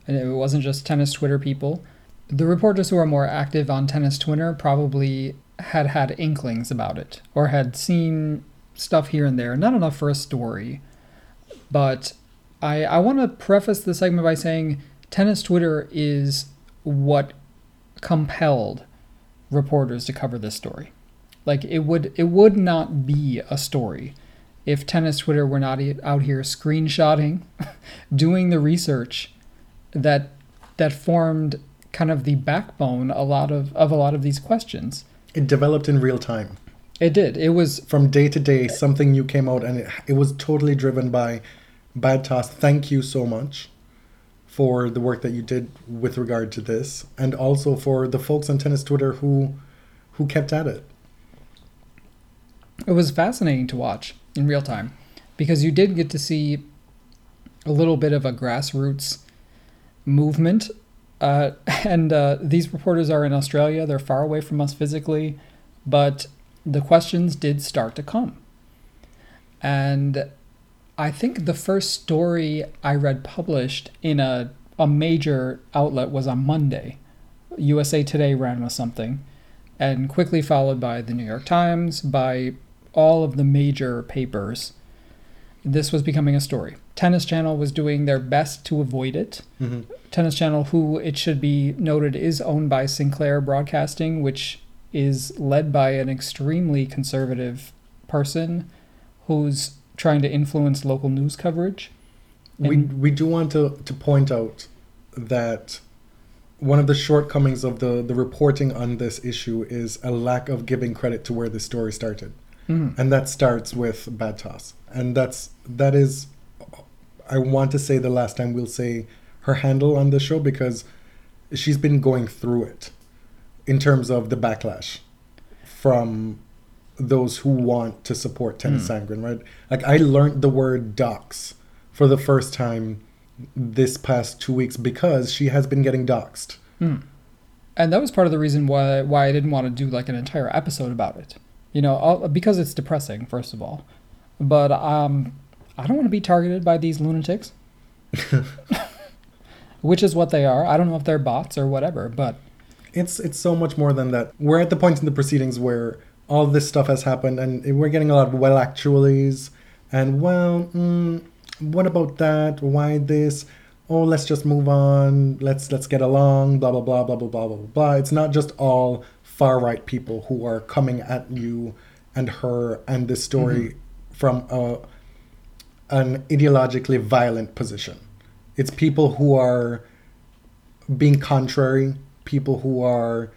and it wasn't just tennis Twitter people. The reporters who are more active on tennis Twitter probably had had inklings about it or had seen stuff here and there. Not enough for a story, but I I want to preface the segment by saying tennis Twitter is what compelled reporters to cover this story. Like it would it would not be a story if tennis Twitter were not out here screenshotting, doing the research that that formed kind of the backbone a lot of of a lot of these questions. it developed in real time It did. It was from day to day something new came out and it, it was totally driven by bad toss thank you so much for the work that you did with regard to this and also for the folks on tennis twitter who who kept at it it was fascinating to watch in real time because you did get to see a little bit of a grassroots movement. Uh, and uh, these reporters are in Australia, they're far away from us physically, but the questions did start to come. And I think the first story I read published in a, a major outlet was on Monday. USA Today ran with something, and quickly followed by the New York Times, by all of the major papers. This was becoming a story. Tennis Channel was doing their best to avoid it. Mhm. Tennis Channel, who it should be noted is owned by Sinclair Broadcasting, which is led by an extremely conservative person who's trying to influence local news coverage. we And- we do want to to point out that one of the shortcomings of the the reporting on this issue is a lack of giving credit to where the story started Mhm. and that starts with bad toss and that's that is i want to say the last time we'll say her handle on the show because she's been going through it in terms of the backlash from those who want to support Tennys Sandgren right? Like i learned the word dox for the first time this past two weeks because she has been getting doxxed. And that was part of the reason why why I didn't want to do like an entire episode about it. You know, all, because it's depressing, first of all. But um, I don't want to be targeted by these lunatics, which is what they are. I don't know if they're bots or whatever, but it's it's so much more than that. We're at the point in the proceedings where all this stuff has happened, and we're getting a lot of well actuallys, and well, mm, what about that? Why this? Oh, let's just move on. Let's let's get along. Blah blah blah blah blah blah blah blah. It's not just all far right people who are coming at you and her and this story mm-hmm. from a an ideologically violent position. It's people who are being contrary, people who are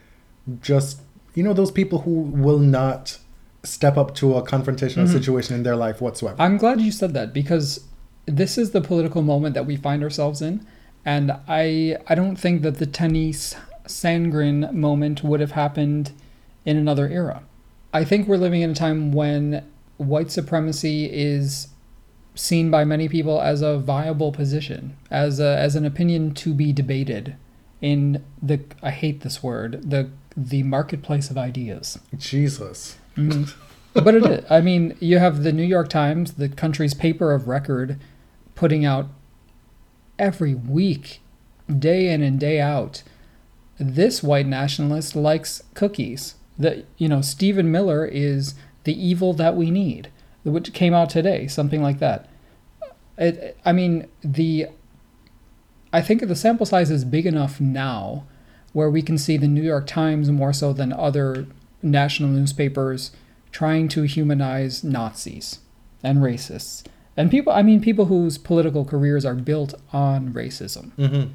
just, you know, those people who will not step up to a confrontational mm-hmm. situation in their life whatsoever. I'm glad you said that because this is the political moment that we find ourselves in, and I I don't think that the Tennys Sandgren moment would have happened in another era. I think we're living in a time when white supremacy is seen by many people as a viable position, as a, as an opinion to be debated in the I hate this word the the marketplace of ideas. Jesus. Mm-hmm. but it is. I mean, you have the New York Times, the country's paper of record, putting out every week, day in and day out. This white nationalist likes cookies. That you know, Stephen Miller is the evil that we need, which came out today, something like that. It, I mean, the. I think the sample size is big enough now where we can see the New York Times more so than other national newspapers trying to humanize Nazis and racists. And people, I mean, people whose political careers are built on racism. Mm-hmm.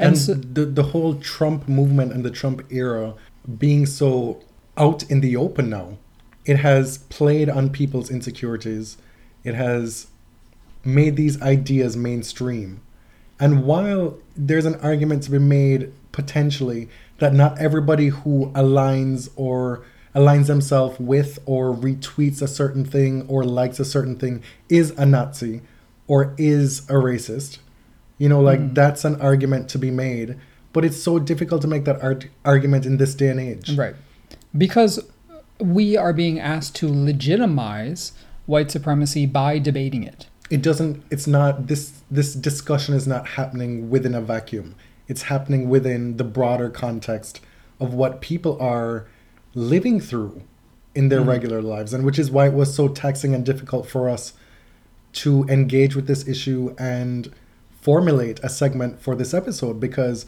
And, And so- the the whole Trump movement and the Trump era being so out in the open now, it has played on people's insecurities. It has made these ideas mainstream. And while there's an argument to be made potentially that not everybody who aligns or aligns themselves with or retweets a certain thing or likes a certain thing is a Nazi or is a racist, you know, like mm. that's an argument to be made. But it's so difficult to make that art- argument in this day and age. Right. Because we are being asked to legitimize white supremacy by debating it. It doesn't. It's not. This this discussion is not happening within a vacuum. It's happening within the broader context of what people are living through in their mm. regular lives, and which is why it was so taxing and difficult for us to engage with this issue and formulate a segment for this episode because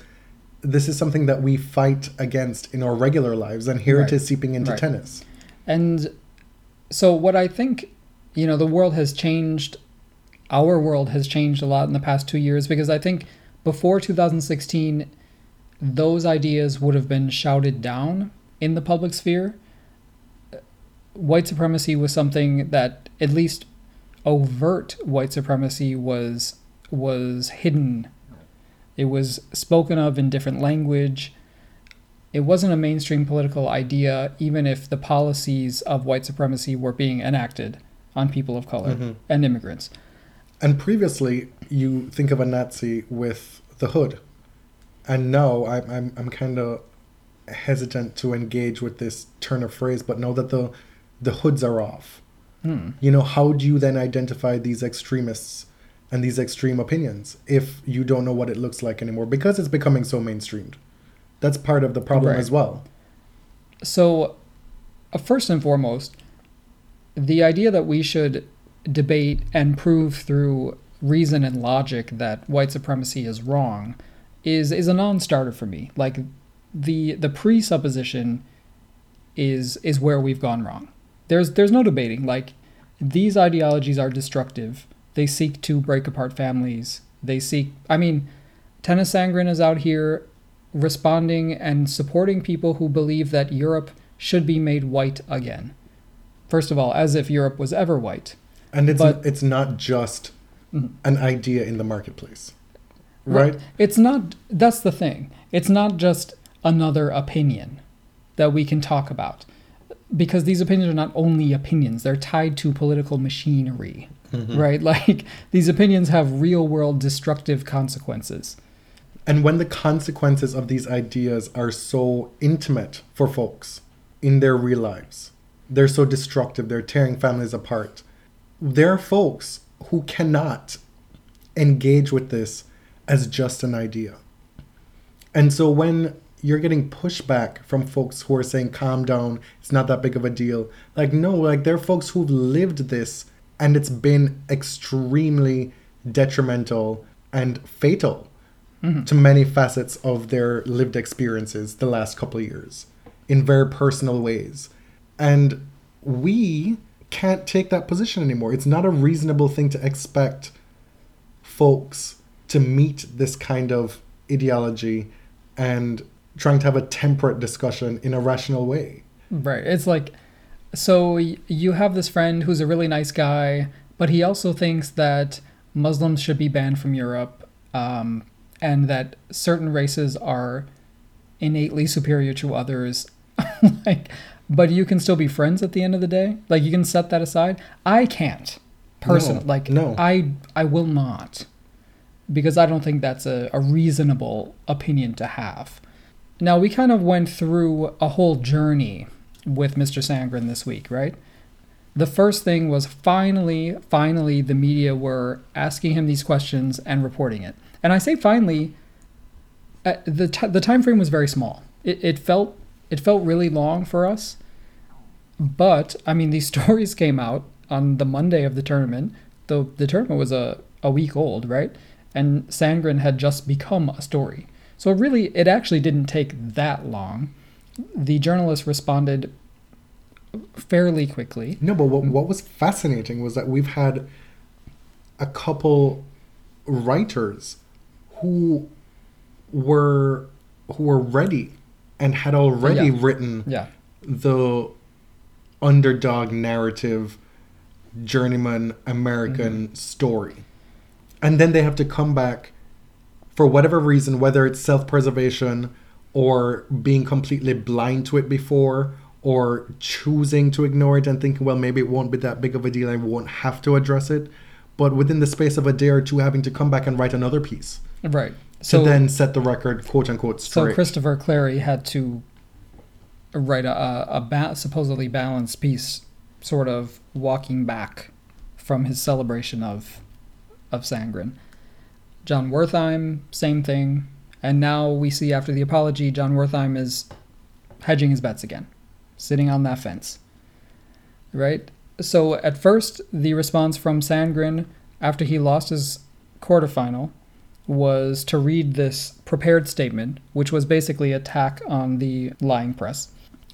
this is something that we fight against in our regular lives, and here Right. it is seeping into Right. tennis. And so, what I think, you know, the world has changed, our world has changed a lot in the past two years because I think before 2016, those ideas would have been shouted down in the public sphere. White supremacy was something that, at least overt white supremacy, was was hidden. It was spoken of in different language it wasn't a mainstream political idea, even if the policies of white supremacy were being enacted on people of color Mhm. and immigrants. And previously, you think of a Nazi with the hood, and now I'm I'm I'm kind of hesitant to engage with this turn of phrase, but know that the the hoods are off. Hmm. You know, how do you then identify these extremists and these extreme opinions if you don't know what it looks like anymore because it's becoming so mainstreamed? That's part of the problem Right. as well. So, uh, first and foremost, the idea that we should debate and prove through reason and logic that white supremacy is wrong is is a non-starter for me. Like the the presupposition is is where we've gone wrong. There's there's no debating. Like these ideologies are destructive. They seek to break apart families. They seek. I mean, Tennys Sandgren is out here responding and supporting people who believe that Europe should be made white again. First of all, as if Europe was ever white. And it's But- it's not just Mhm. an idea in the marketplace, right? It's not, that's the thing. It's not just another opinion that we can talk about. Because these opinions are not only opinions, they're tied to political machinery, Mm-hmm. right? Like, these opinions have real world destructive consequences. And when the consequences of these ideas are so intimate for folks in their real lives, they're so destructive, they're tearing families apart. There are folks who cannot engage with this as just an idea. And so when you're getting pushback from folks who are saying, calm down, it's not that big of a deal. Like, no, like there are folks who've lived this and it's been extremely detrimental and fatal mm-hmm. to many facets of their lived experiences the last couple of years in very personal ways. And we can't take that position anymore. It's not a reasonable thing to expect folks to meet this kind of ideology and trying to have a temperate discussion in a rational way. Right. It's like, so you have this friend who's a really nice guy, but he also thinks that Muslims should be banned from Europe, um, and that certain races are innately superior to others. like, but you can still be friends at the end of the day. Like you can set that aside. I can't, personally. No, like no. I I will not, because I don't think that's a, a reasonable opinion to have. Now, we kind of went through a whole journey with Mr. Sandgren this week, right? The first thing was finally, finally, the media were asking him these questions and reporting it. And I say finally, uh, the t- the time frame was very small. It, it felt it felt really long for us, but I mean these stories came out on the Monday of the tournament. The the tournament was a, a week old, right? And Sandgren had just become a story. So really, it actually didn't take that long. The journalist responded fairly quickly. No, but what, what was fascinating was that we've had a couple writers who were who were ready and had already Yeah. written Yeah. the underdog narrative journeyman American Mm-hmm. story. And then they have to come back for whatever reason, whether it's self preservation or being completely blind to it before or choosing to ignore it and thinking, well, maybe it won't be that big of a deal, I won't have to address it. But within the space of a day or two, having to come back and write another piece Right. to So then set the record, quote unquote, straight. so. Christopher Clarey had to write a, a, a ba- supposedly balanced piece, sort of walking back from his celebration of of Sandgren. John Wertheim, same thing. And now we see after the apology, John Wertheim is hedging his bets again, sitting on that fence. Right? So at first, the response from Sandgren after he lost his quarterfinal was to read this prepared statement, which was basically attack on the lying press,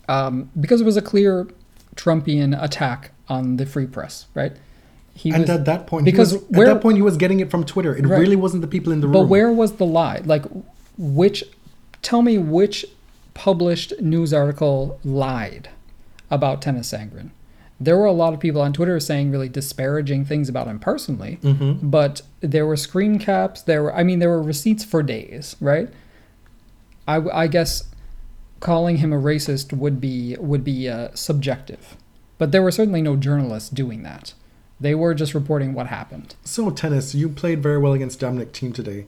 um, because it was a clear Trumpian attack on the free press, right? He and was, at that point, because was, where- at that point, he was getting it from Twitter. It Right. really wasn't the people in the room. but where was the lie? Like, which? Tell me which published news article lied about Tennys Sandgren. There were a lot of people on Twitter saying really disparaging things about him personally, Mhm. but there were screen caps. There were, I mean, there were receipts for days, right? I, I guess calling him a racist would be would be uh, subjective, but there were certainly no journalists doing that. They were just reporting what happened. So, Tennys, you played very well against Dominic Thiem today.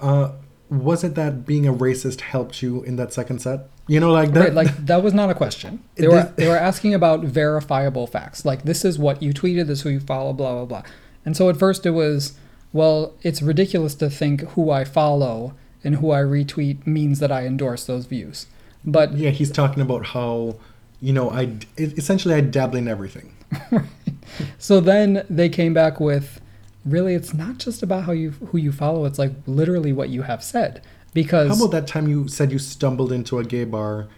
Uh, was it that being a racist helped you in that second set? You know, like that. Right, like that was not a question. They were they were asking about verifiable facts. Like this is what you tweeted, this is who you follow, blah blah blah. And so at first it was, well, it's ridiculous to think who I follow and who I retweet means that I endorse those views. But yeah, he's talking about how, you know, I essentially I dabble in everything. so then they came back with, really, it's not just about how you who you follow. It's like literally what you have said. Because How about that time you said you stumbled into a gay bar,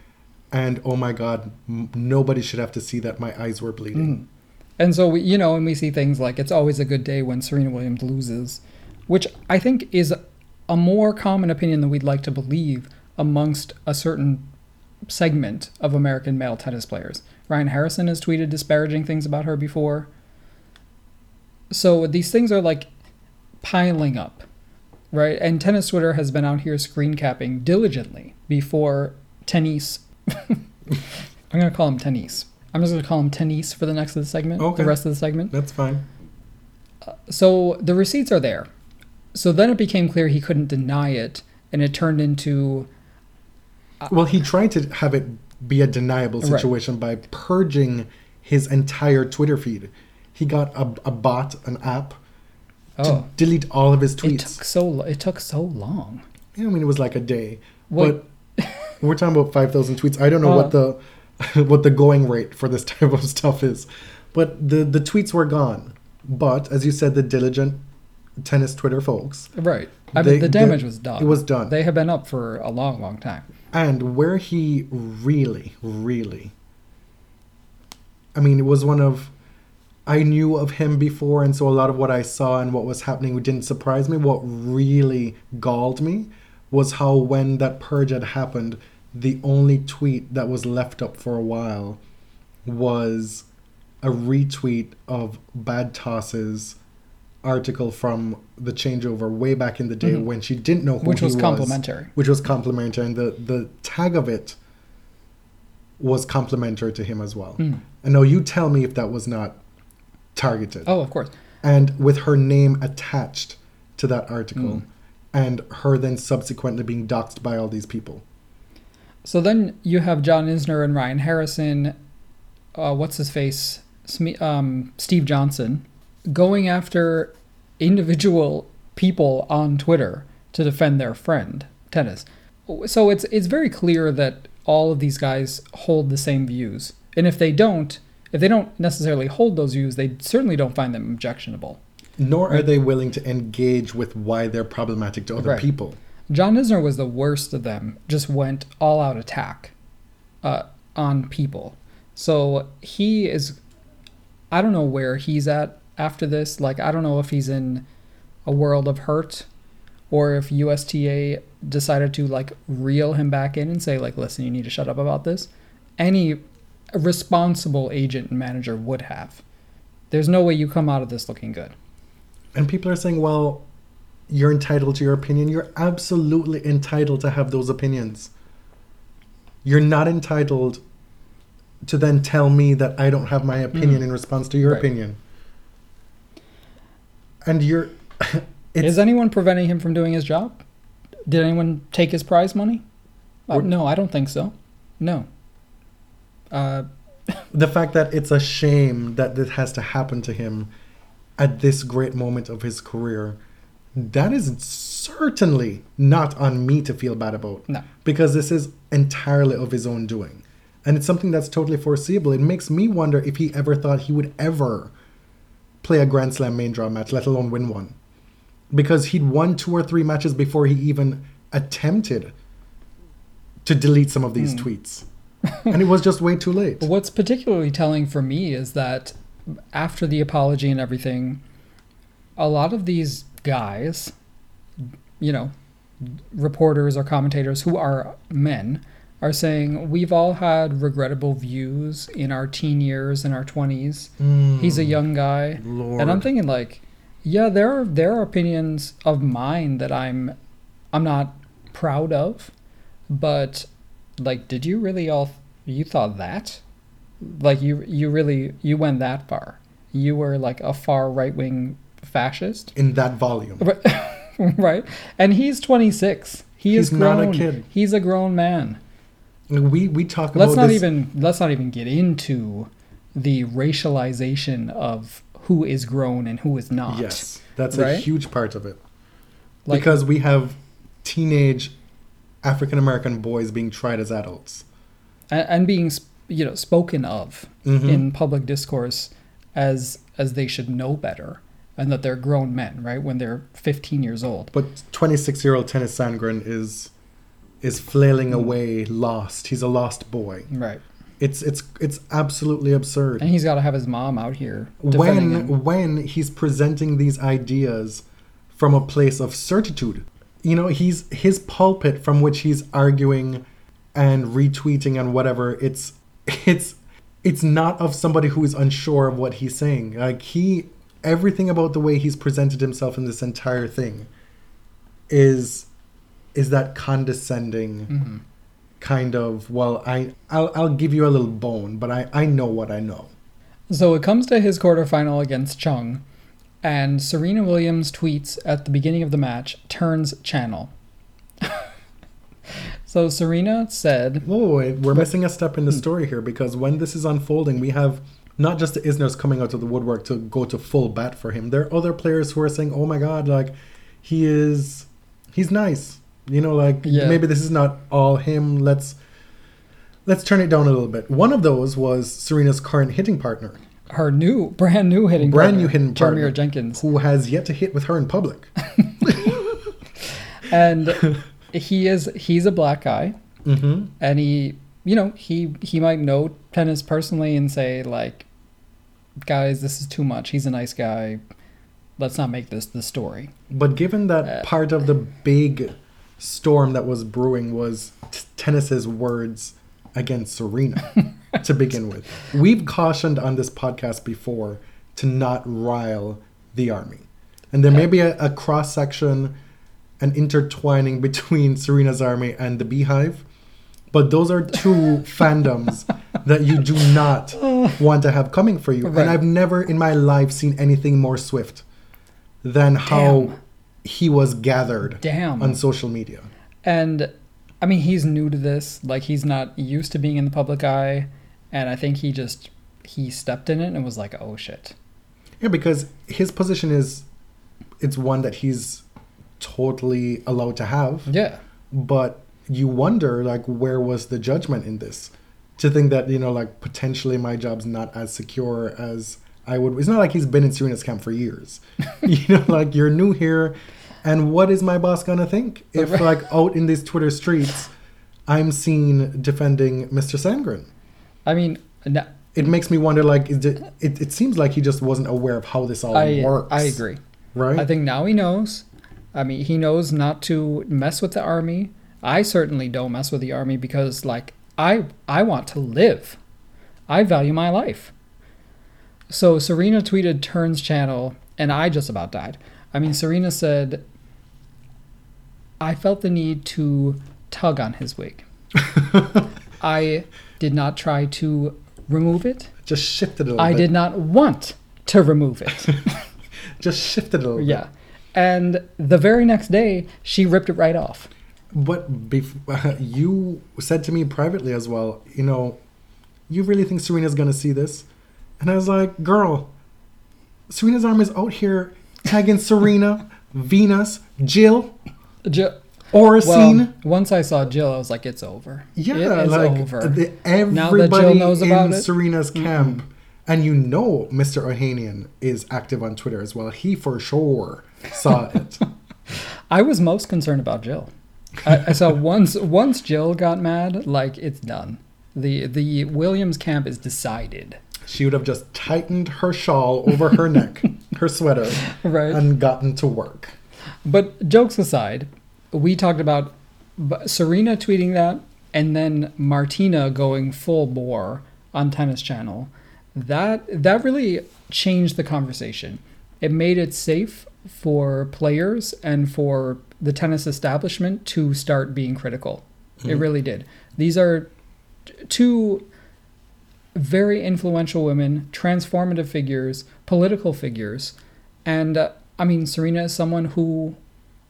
and oh my god, m- nobody should have to see that my eyes were bleeding. Mm. And so we, you know, and we see things like it's always a good day when Serena Williams loses, which I think is a more common opinion than we'd like to believe amongst a certain segment of American male tennis players. Ryan Harrison has tweeted disparaging things about her before. So these things are like piling up, right? And tennis Twitter has been out here screen capping diligently before Tennys. I'm going to call him Tennys. I'm just going to call him Tennys for the next of the segment, Okay. the rest of the segment. That's fine. Uh, so the receipts are there. So then it became clear he couldn't deny it, and it turned into uh, Well, he tried to have it be a deniable Right. situation by purging his entire Twitter feed. He got a, a bot, an app, to oh, delete all of his tweets. it took so lo- it took so long. Yeah, I mean, it was like a day. What- But we're talking about 5,000 tweets. I don't know what oh. the what the going rate for this type of stuff is. But the, the tweets were gone. But as you said, the diligent tennis Twitter folks. Right. I They- mean, the damage they- was done. it was done. They have been up for a long, long time. And where he really, really. I mean, it was one of. I knew of him before, and so a lot of what I saw and what was happening didn't surprise me. What really galled me was how, when that purge had happened, the only tweet that was left up for a while was a retweet of Bad Toss's article from the changeover way back in the day Mhm. when she didn't know who was. Which was complimentary. which was complimentary, and the the tag of it was complimentary to him as well. Mm. And now you tell me if that was not targeted, Oh, of course. and with her name attached to that article, Mm. and her then subsequently being doxxed by all these people. So then you have John Isner and Ryan Harrison. Uh, what's his face? Sme- um, Steve Johnson going after individual people on Twitter to defend their friend Tennys. So it's it's very clear that all of these guys hold the same views, and if they don't, if they don't necessarily hold those views, they certainly don't find them objectionable. Nor are they willing to engage with why they're problematic to other Right. people. John Isner was the worst of them. Just went all out attack uh, on people. So he is. I don't know where he's at after this. Like I don't know if he's in a world of hurt, or if USTA decided to like reel him back in and say like, listen, you need to shut up about this. Any responsible agent and manager would have. There's no way you come out of this looking good. And people are saying, well, you're entitled to your opinion. You're absolutely entitled to have those opinions. You're not entitled to then tell me that I don't have my opinion in response to your Right. opinion. And you're. It's, Is anyone preventing him from doing his job? Did anyone take his prize money? Uh, no, I don't think so. No. Uh, the fact that it's a shame that this has to happen to him at this great moment of his career, that is certainly not on me to feel bad about. no. because this is entirely of his own doing. And it's something that's totally foreseeable. It makes me wonder if he ever thought he would ever play a Grand Slam main draw match, let alone win one. Because he'd won two or three matches before he even attempted to delete some of these tweets. And it was just way too late. What's particularly telling for me is that after the apology and everything, a lot of these guys, you know, reporters or commentators who are men, are saying we've all had regrettable views in our teen years, in our 20s. Hmm. He's a young guy. Lord. And I'm thinking like, yeah, there are there are opinions of mine that I'm I'm not proud of, but like did you really all you thought that? Like you you really you went that far. You were like a far right-wing fascist, in that volume. right? And he's 26. He is He's not a grown. kid. He's a grown man. We we talk about Let's not this. even let's not even get into the racialization of who is grown and who is not. Yes, that's a huge part of it. Like, because we have teenage African American boys being tried as adults. and, and being you know spoken of Mhm. in public discourse as as they should know better and that they're grown men right when they're 15 years old But 26 year old Tennys Sandgren is is flailing Hmm. away, lost. He's a lost boy. right It's it's it's absolutely absurd. and he's got to have his mom out here when him. when he's presenting these ideas from a place of certitude you know he's his pulpit from which he's arguing and retweeting and whatever it's it's it's not of somebody who is unsure of what he's saying like he everything about the way he's presented himself in this entire thing is is that condescending Mhm. kind of well i I'll, I'll give you a little bone but i i know what i know so it comes to his quarterfinal against chung and serena williams tweets at the beginning of the match turns channel so serena said Whoa, wait, we're missing a step in the hmm. story here because when this is unfolding, we have not just the Isners coming out of the woodwork to go to full bat for him. There are other players who are saying, "Oh my God, like he is, he's nice." You know, like Yeah. maybe this is not all him. Let's let's turn it down a little bit. One of those was Serena's current hitting partner, her new brand new hitting brand partner, new hitting partner, Jenkins. who has yet to hit with her in public. and he is he's a black guy. Mm-hmm. and he you know he he might know Tennys personally and say like guys this is too much. He's a nice guy. Let's not make this the story. But given that Uh, part of the big storm that was brewing was t- Tennys's words against Serena to begin with, we've cautioned on this podcast before to not rile the army. And there may be a, a cross section, an intertwining between Serena's army and the beehive. But those are two fandoms that you do not want to have coming for you. Right. And I've never in my life seen anything more swift than how Damn. he was gathered damn on social media. and i mean he's new to this like he's not used to being in the public eye and i think he just he stepped in it and was like oh shit Yeah, because his position is it's one that he's totally allowed to have. yeah But you wonder like where was the judgment in this? To think that, you know, like potentially my job's not as secure as I would it's not like he's been in Serena's camp for years. you know, like you're new here And what is my boss gonna think if, like, out in these Twitter streets, I'm seen defending Mr. Sandgren? I mean, no, It makes me wonder. Like, is it, it? It seems like he just wasn't aware of how this all I works. I agree. Right? I think now he knows. I mean, he knows not to mess with the army. I certainly don't mess with the army because, like, I I want to live. I value my life. So Serena tweeted Turn's channel, and I just about died. I mean, Serena said, "I felt the need to tug on his wig. I did not try to remove it. just shifted a little I bit. did not want to remove it." Just shifted a little bit. Yeah. And the very next day, she ripped it right off. But bef- you said to me privately as well, you know, you really think Serena's gonna see this? And I was like, girl, Serena's arm is out here tagging Serena, Venus, Jill, Jill, Oracene. well, once I saw Jill, I was like, it's over. yeah, it is like over. The, Now that Jill everybody knows in about it? Serena's camp, and you know, Mr. Ohanian is active on Twitter as well. He for sure saw it. I was most concerned about Jill. I, I saw once once Jill got mad, like it's done. The the Williams camp is decided. she would have just tightened her shawl over her neck, her sweater, Right. and gotten to work. But jokes aside, we talked about Serena tweeting that and then Martina going full bore on Tennis Channel. That that really changed the conversation. It made it safe for players and for the tennis establishment to start being critical. It really did. These are two very influential women, transformative figures, political figures, and uh, I mean Serena is someone who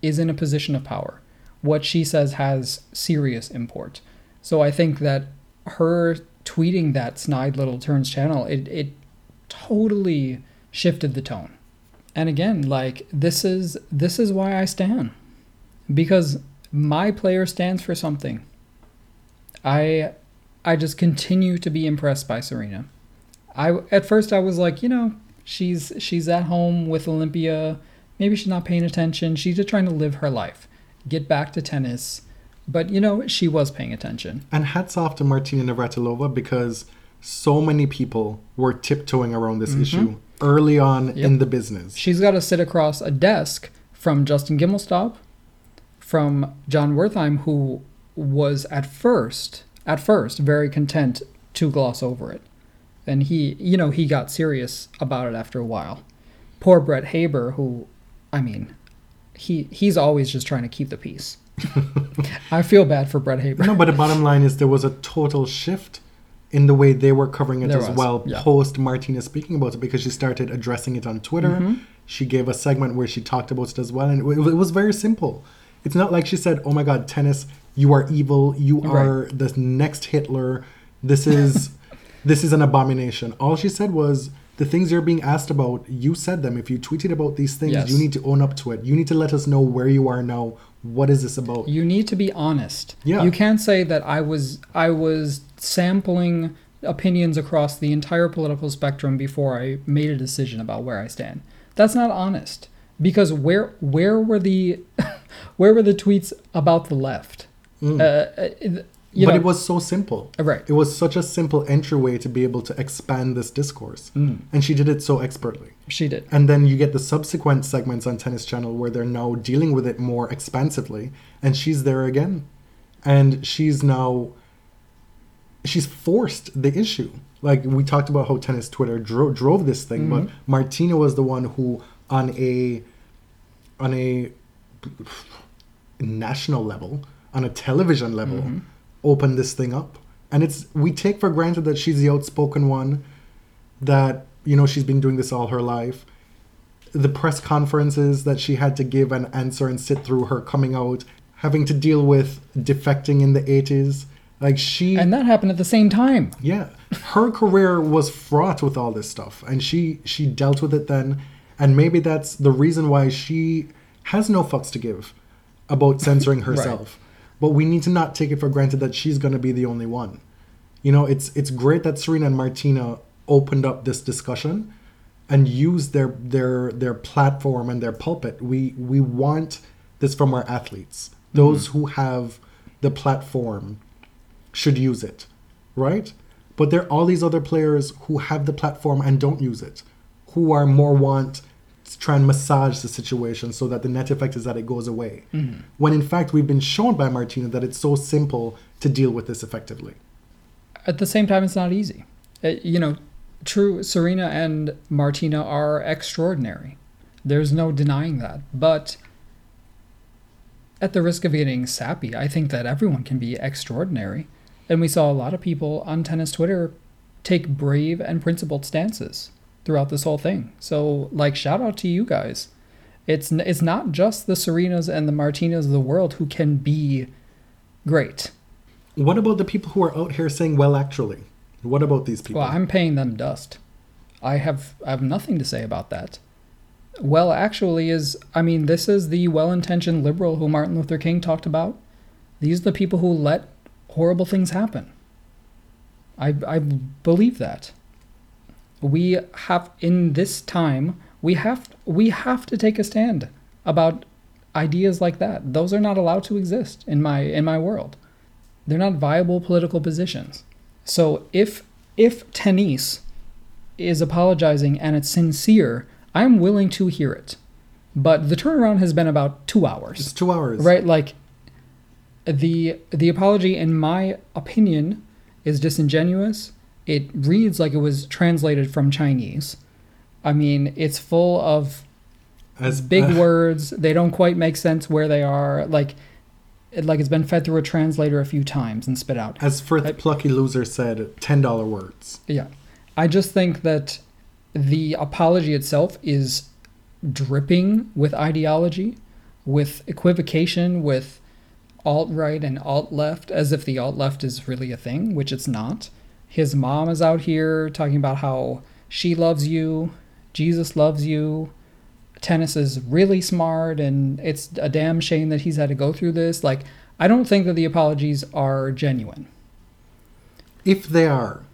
is in a position of power. What she says has serious import. So I think that her tweeting that snide little turns channel, it it totally shifted the tone. And again, like this is this is why I stand. Because my player stands for something. I I just continue to be impressed by Serena. I at first I was like, you know, she's she's at home with Olympia. Maybe she's not paying attention. She's just trying to live her life, get back to tennis. But you know, she was paying attention. And hats off to Martina Navratilova because so many people were tiptoeing around this issue early on Mm-hmm. Yep. in the business. She's got to sit across a desk from Justin Gimelstob, from John Wertheim, who was at first, at first, very content to gloss over it. And he, you know, he got serious about it after a while. Poor Brett Haber, who, I mean, he he's always just trying to keep the peace. I feel bad for Brett Haber. No, but the bottom line is there was a total shift in the way they were covering it There as was, well yeah. post Martina speaking about it because she started addressing it on Twitter. Mm-hmm. She gave a segment where she talked about it as well, and it, it was very simple. It's not like she said, "Oh my God, Tennys, you are evil. You Right. are the next Hitler. This is this is an abomination." All she said was. The things you're being asked about, you said them. If you tweeted about these things, Yes. you need to own up to it. You need to let us know where you are now. What is this about? You need to be honest. Yeah. You can't say that I was I was sampling opinions across the entire political spectrum before I made a decision about where I stand. That's not honest. Because where where were the where were the tweets about the left? Uh, uh, you but know, it was so simple. right. It was such a simple entryway to be able to expand this discourse. Mm. And she did it so expertly. She did. And then you get the subsequent segments on Tennis Channel where they're now dealing with it more expansively. And she's there again. And she's now, she's forced the issue. Like we talked about how Tennis Twitter dro- drove this thing, but Mm-hmm. Martina was the one who, on a, on a national level, on a television level, Mm-hmm. Opened this thing up. And it's we take for granted that she's the outspoken one, that you know she's been doing this all her life. The press conferences that she had to give and answer and sit through her coming out, having to deal with defecting in the 80s. Like she And that happened at the same time. yeah, her career was fraught with all this stuff, and she she dealt with it then, and maybe that's the reason why she has no fucks to give about censoring herself. But we need to not take it for granted that she's going to be the only one. You know, it's it's great that Serena and Martina opened up this discussion, and use their their their platform and their pulpit. We we want this from our athletes. Mm-hmm. Those who have the platform should use it, right? But there are all these other players who have the platform and don't use it, who are more want try and massage the situation so that the net effect is that it goes away. When in fact we've been shown by Martina that it's so simple to deal with this effectively. At the same time, it's not easy. Uh, you know, true, Serena and Martina are extraordinary. There's no denying that. But at the risk of getting sappy, I think that everyone can be extraordinary. And we saw a lot of people on tennis Twitter take brave and principled stances throughout this whole thing. So, like, shout out to you guys. It's it's not just the Serenas and the Martinas of the world who can be great. What about the people who are out here saying, well, actually? What about these people? Well, I'm paying them dust. I have I have nothing to say about that. Well, actually, is I mean, this is the well-intentioned liberal who Martin Luther King talked about. These are the people who let horrible things happen. I I believe that. We have in this time we have we have to take a stand about ideas like that. Those are not allowed to exist in my in my world. They're not viable political positions. So if if Tennys is apologizing and it's sincere, I'm willing to hear it. But the turnaround has been about two hours. it's two hours. Right, like the the apology, in my opinion, is disingenuous. It reads like it was translated from Chinese. I mean, it's full of As big uh, words. They don't quite make sense where they are. Like, it, like it's been fed through a translator a few times and spit out. As Frith I- Plucky Loser said, ten dollar words. Yeah. I just think that the apology itself is dripping with ideology, with equivocation, with alt right and alt left, as if the alt left is really a thing, which it's not. His mom is out here talking about how she loves you, Jesus loves you, Tennys is really smart, and it's a damn shame that he's had to go through this. Like, I don't think that the apologies are genuine. If they are,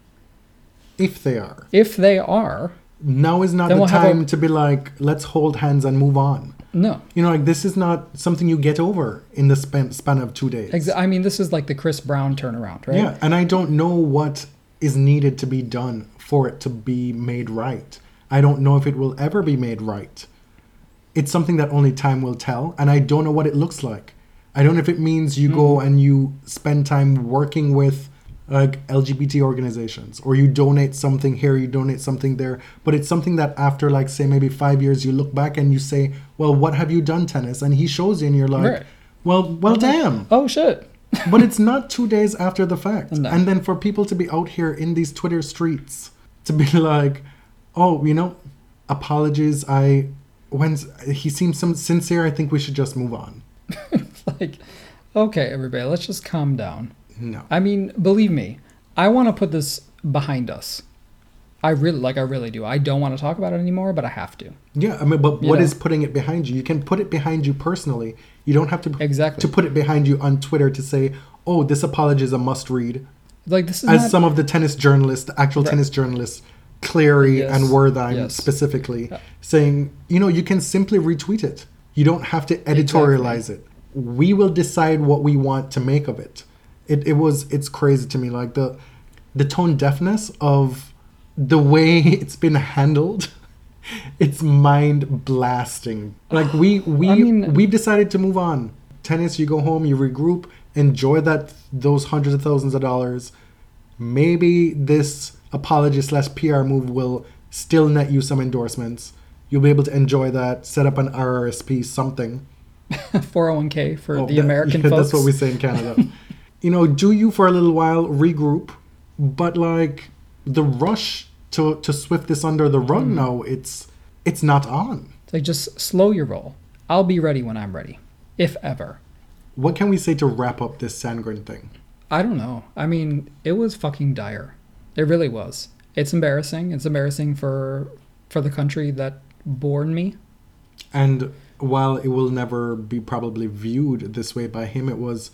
if they are, If they are, now is not the we'll have a- time to be like, let's hold hands and move on. no. You know, like this is not something you get over in the span, span of two days. Ex- I mean, this is like the Chris Brown turnaround, right? Yeah, and I don't know what is needed to be done for it to be made right. I don't know if it will ever be made right. It's something that only time will tell, and I don't know what it looks like. I don't know if it means you go mm-hmm. and you spend time working with like LGBT organizations, or you donate something here, you donate something there. But it's something that after like say maybe five years, you look back and you say, "Well, what have you done, Tennys?" And he shows you, and you're like, Right. "Well, well, mm-hmm. damn." Oh shit. But it's not two days after the fact. No. And then for people to be out here in these Twitter streets to be like, oh, you know, apologies. I when he seems some sincere, I think we should just move on. like, okay, everybody, let's just calm down. No, I mean, believe me, I want to put this behind us. I really like. I really do. I don't want to talk about it anymore, but I have to. yeah, I mean, but You what know. is putting it behind you? You can put it behind you personally. You don't have to Exactly. to put it behind you on Twitter to say, oh, this apology is a must read. Like this is As not, some of the tennis journalists, the actual Right. tennis journalists, Clarey Yes. and Wertheim Yes. specifically, Yeah. saying, you know, you can simply retweet it. You don't have to editorialize it. We will decide what we want to make of it. It it was it's crazy to me like the the tone deafness of the way it's been handled. It's mind blasting. Like we we I mean- we've decided to move on. Tennys, you go home, you regroup, enjoy that those hundreds of thousands of dollars. Maybe this apology slash PR move will still net you some endorsements. You'll be able to enjoy that. Set up an RRSP, something. 401k for Oh, the that- American yeah, folks. That's what we say in Canada. you know, do you for a little while, regroup, but like the rush to to swift this under the rug Mm. now, it's it's not on. Like just slow your roll. I'll be ready when I'm ready, if ever. What can we say to wrap up this Sandgren thing? I don't know. I mean, it was fucking dire. It really was. It's embarrassing. It's embarrassing for for the country that born me. And while it will never be probably viewed this way by him, it was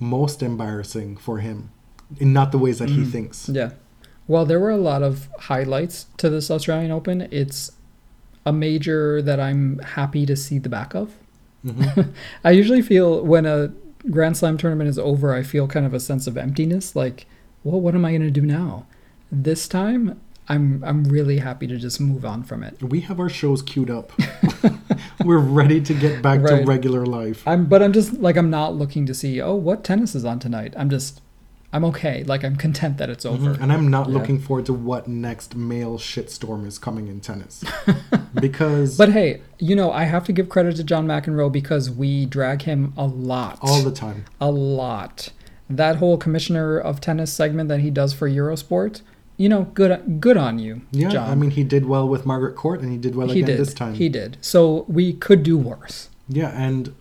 most embarrassing for him in not the ways that he Mm. thinks. Yeah. While there were a lot of highlights to this Australian Open, it's a major that I'm happy to see the back of. Mhm. I usually feel when a Grand Slam tournament is over, I feel kind of a sense of emptiness. Like, well, what am I going to do now? This time, I'm I'm really happy to just move on from it. We have our shows queued up. We're ready to get back to regular life. I'm but I'm just like I'm not looking to see oh what tennis is on tonight. I'm just I'm okay. Like I'm content that it's over. Mhm. And I'm not Yeah. looking forward to what next male shitstorm is coming in tennis. because But hey, you know I have to give credit to John McEnroe because we drag him a lot. all the time. a lot. That whole commissioner of tennis segment that he does for Eurosport, you know, good good on you, Yeah, John. I mean, he did well with Margaret Court, and he did well he again did. this time. He did. So we could do worse. Yeah, and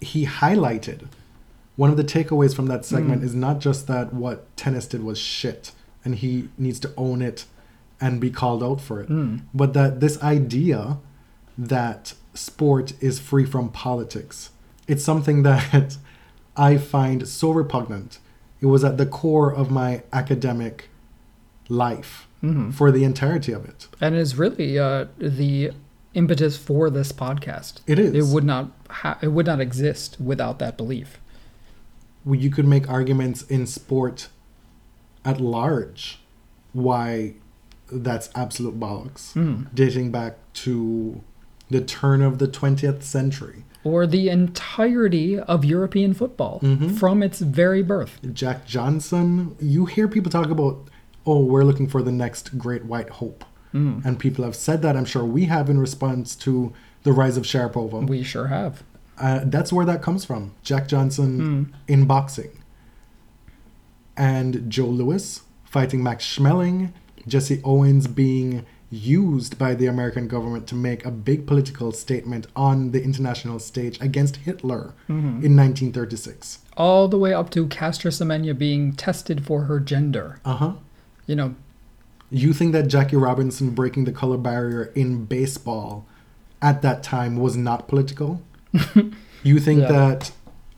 he highlighted one of the takeaways from that Mm. segment is not just that what Tennys did was shit, and he needs to own it and be called out for it, Mm. but that this idea that sport is free from politics, it's something that I find so repugnant. It was at the core of my academic life Mhm. for the entirety of it. And is really uh, the impetus for this podcast. It is. It would not ha- it would not exist without that belief. You could make arguments in sport at large why that's absolute bollocks, Mm. dating back to the turn of the 20th century. Or the entirety of European football Mhm. from its very birth. Jack Johnson, you hear people talk about, oh, we're looking for the next great white hope. Mm. And people have said that, I'm sure we have in response to the rise of Sharapova. We sure have. Uh, that's where that comes from. Jack Johnson Mm. in boxing. And Joe Louis fighting Max Schmeling, Jesse Owens being used by the American government to make a big political statement on the international stage against Hitler Mhm. in 1936. All the way up to Caster Semenya being tested for her gender. Uh huh. You know, You think that Jackie Robinson breaking the color barrier in baseball at that time was not political? you think Yeah. that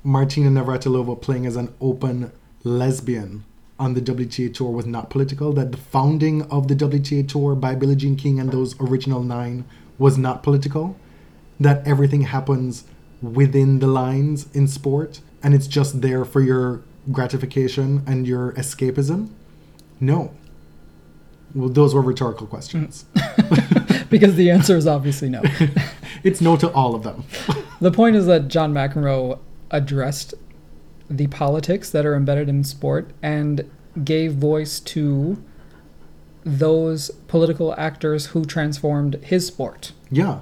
Martina Navratilova playing as an open lesbian on the WTA tour was not political? That the founding of the WTA tour by Billie Jean King and those original nine was not political? That everything happens within the lines in sport and it's just there for your gratification and your escapism? No. Well, those were rhetorical questions. because the answer is obviously no. it's no to all of them. the point is that John McEnroe addressed the politics that are embedded in sport and gave voice to those political actors who transformed his sport. Yeah.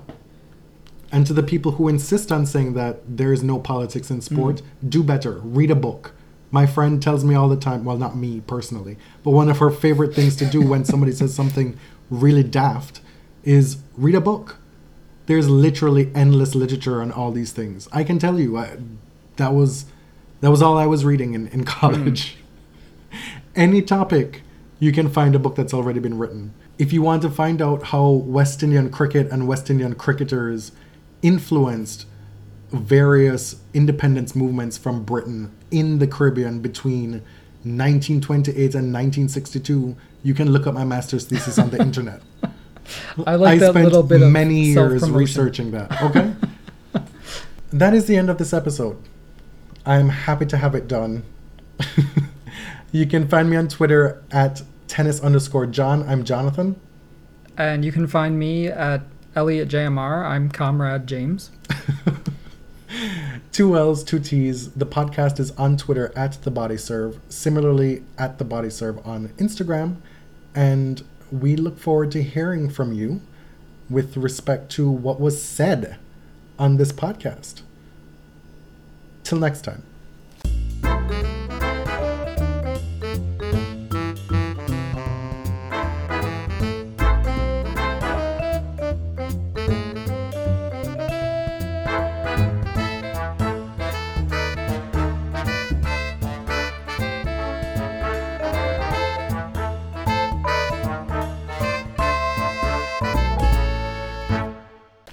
And to the people who insist on saying that there is no politics in sport, mm-hmm. do better. Read a book. My friend tells me all the time, well, not me personally, but one of her favorite things to do when somebody says something really daft is read a book. There's literally endless literature on all these things. I can tell you, I, that was that was all I was reading in, in college. Hmm. Any topic, you can find a book that's already been written. If you want to find out how West Indian cricket and West Indian cricketers influenced various independence movements from Britain in the Caribbean between 1928 and 1962, you can look up my master's thesis on the internet. I like that spent little bit of many years researching that. Okay. that is the end of this episode. I'm happy to have it done. you can find me on Twitter at tennis underscore John. I'm Jonathan. And you can find me at Elliot JMR. I'm Comrade James. Two L's, two T's. The podcast is on Twitter at the Body Serve. Similarly, at the Body Serve on Instagram, and we look forward to hearing from you with respect to what was said on this podcast. Till next time.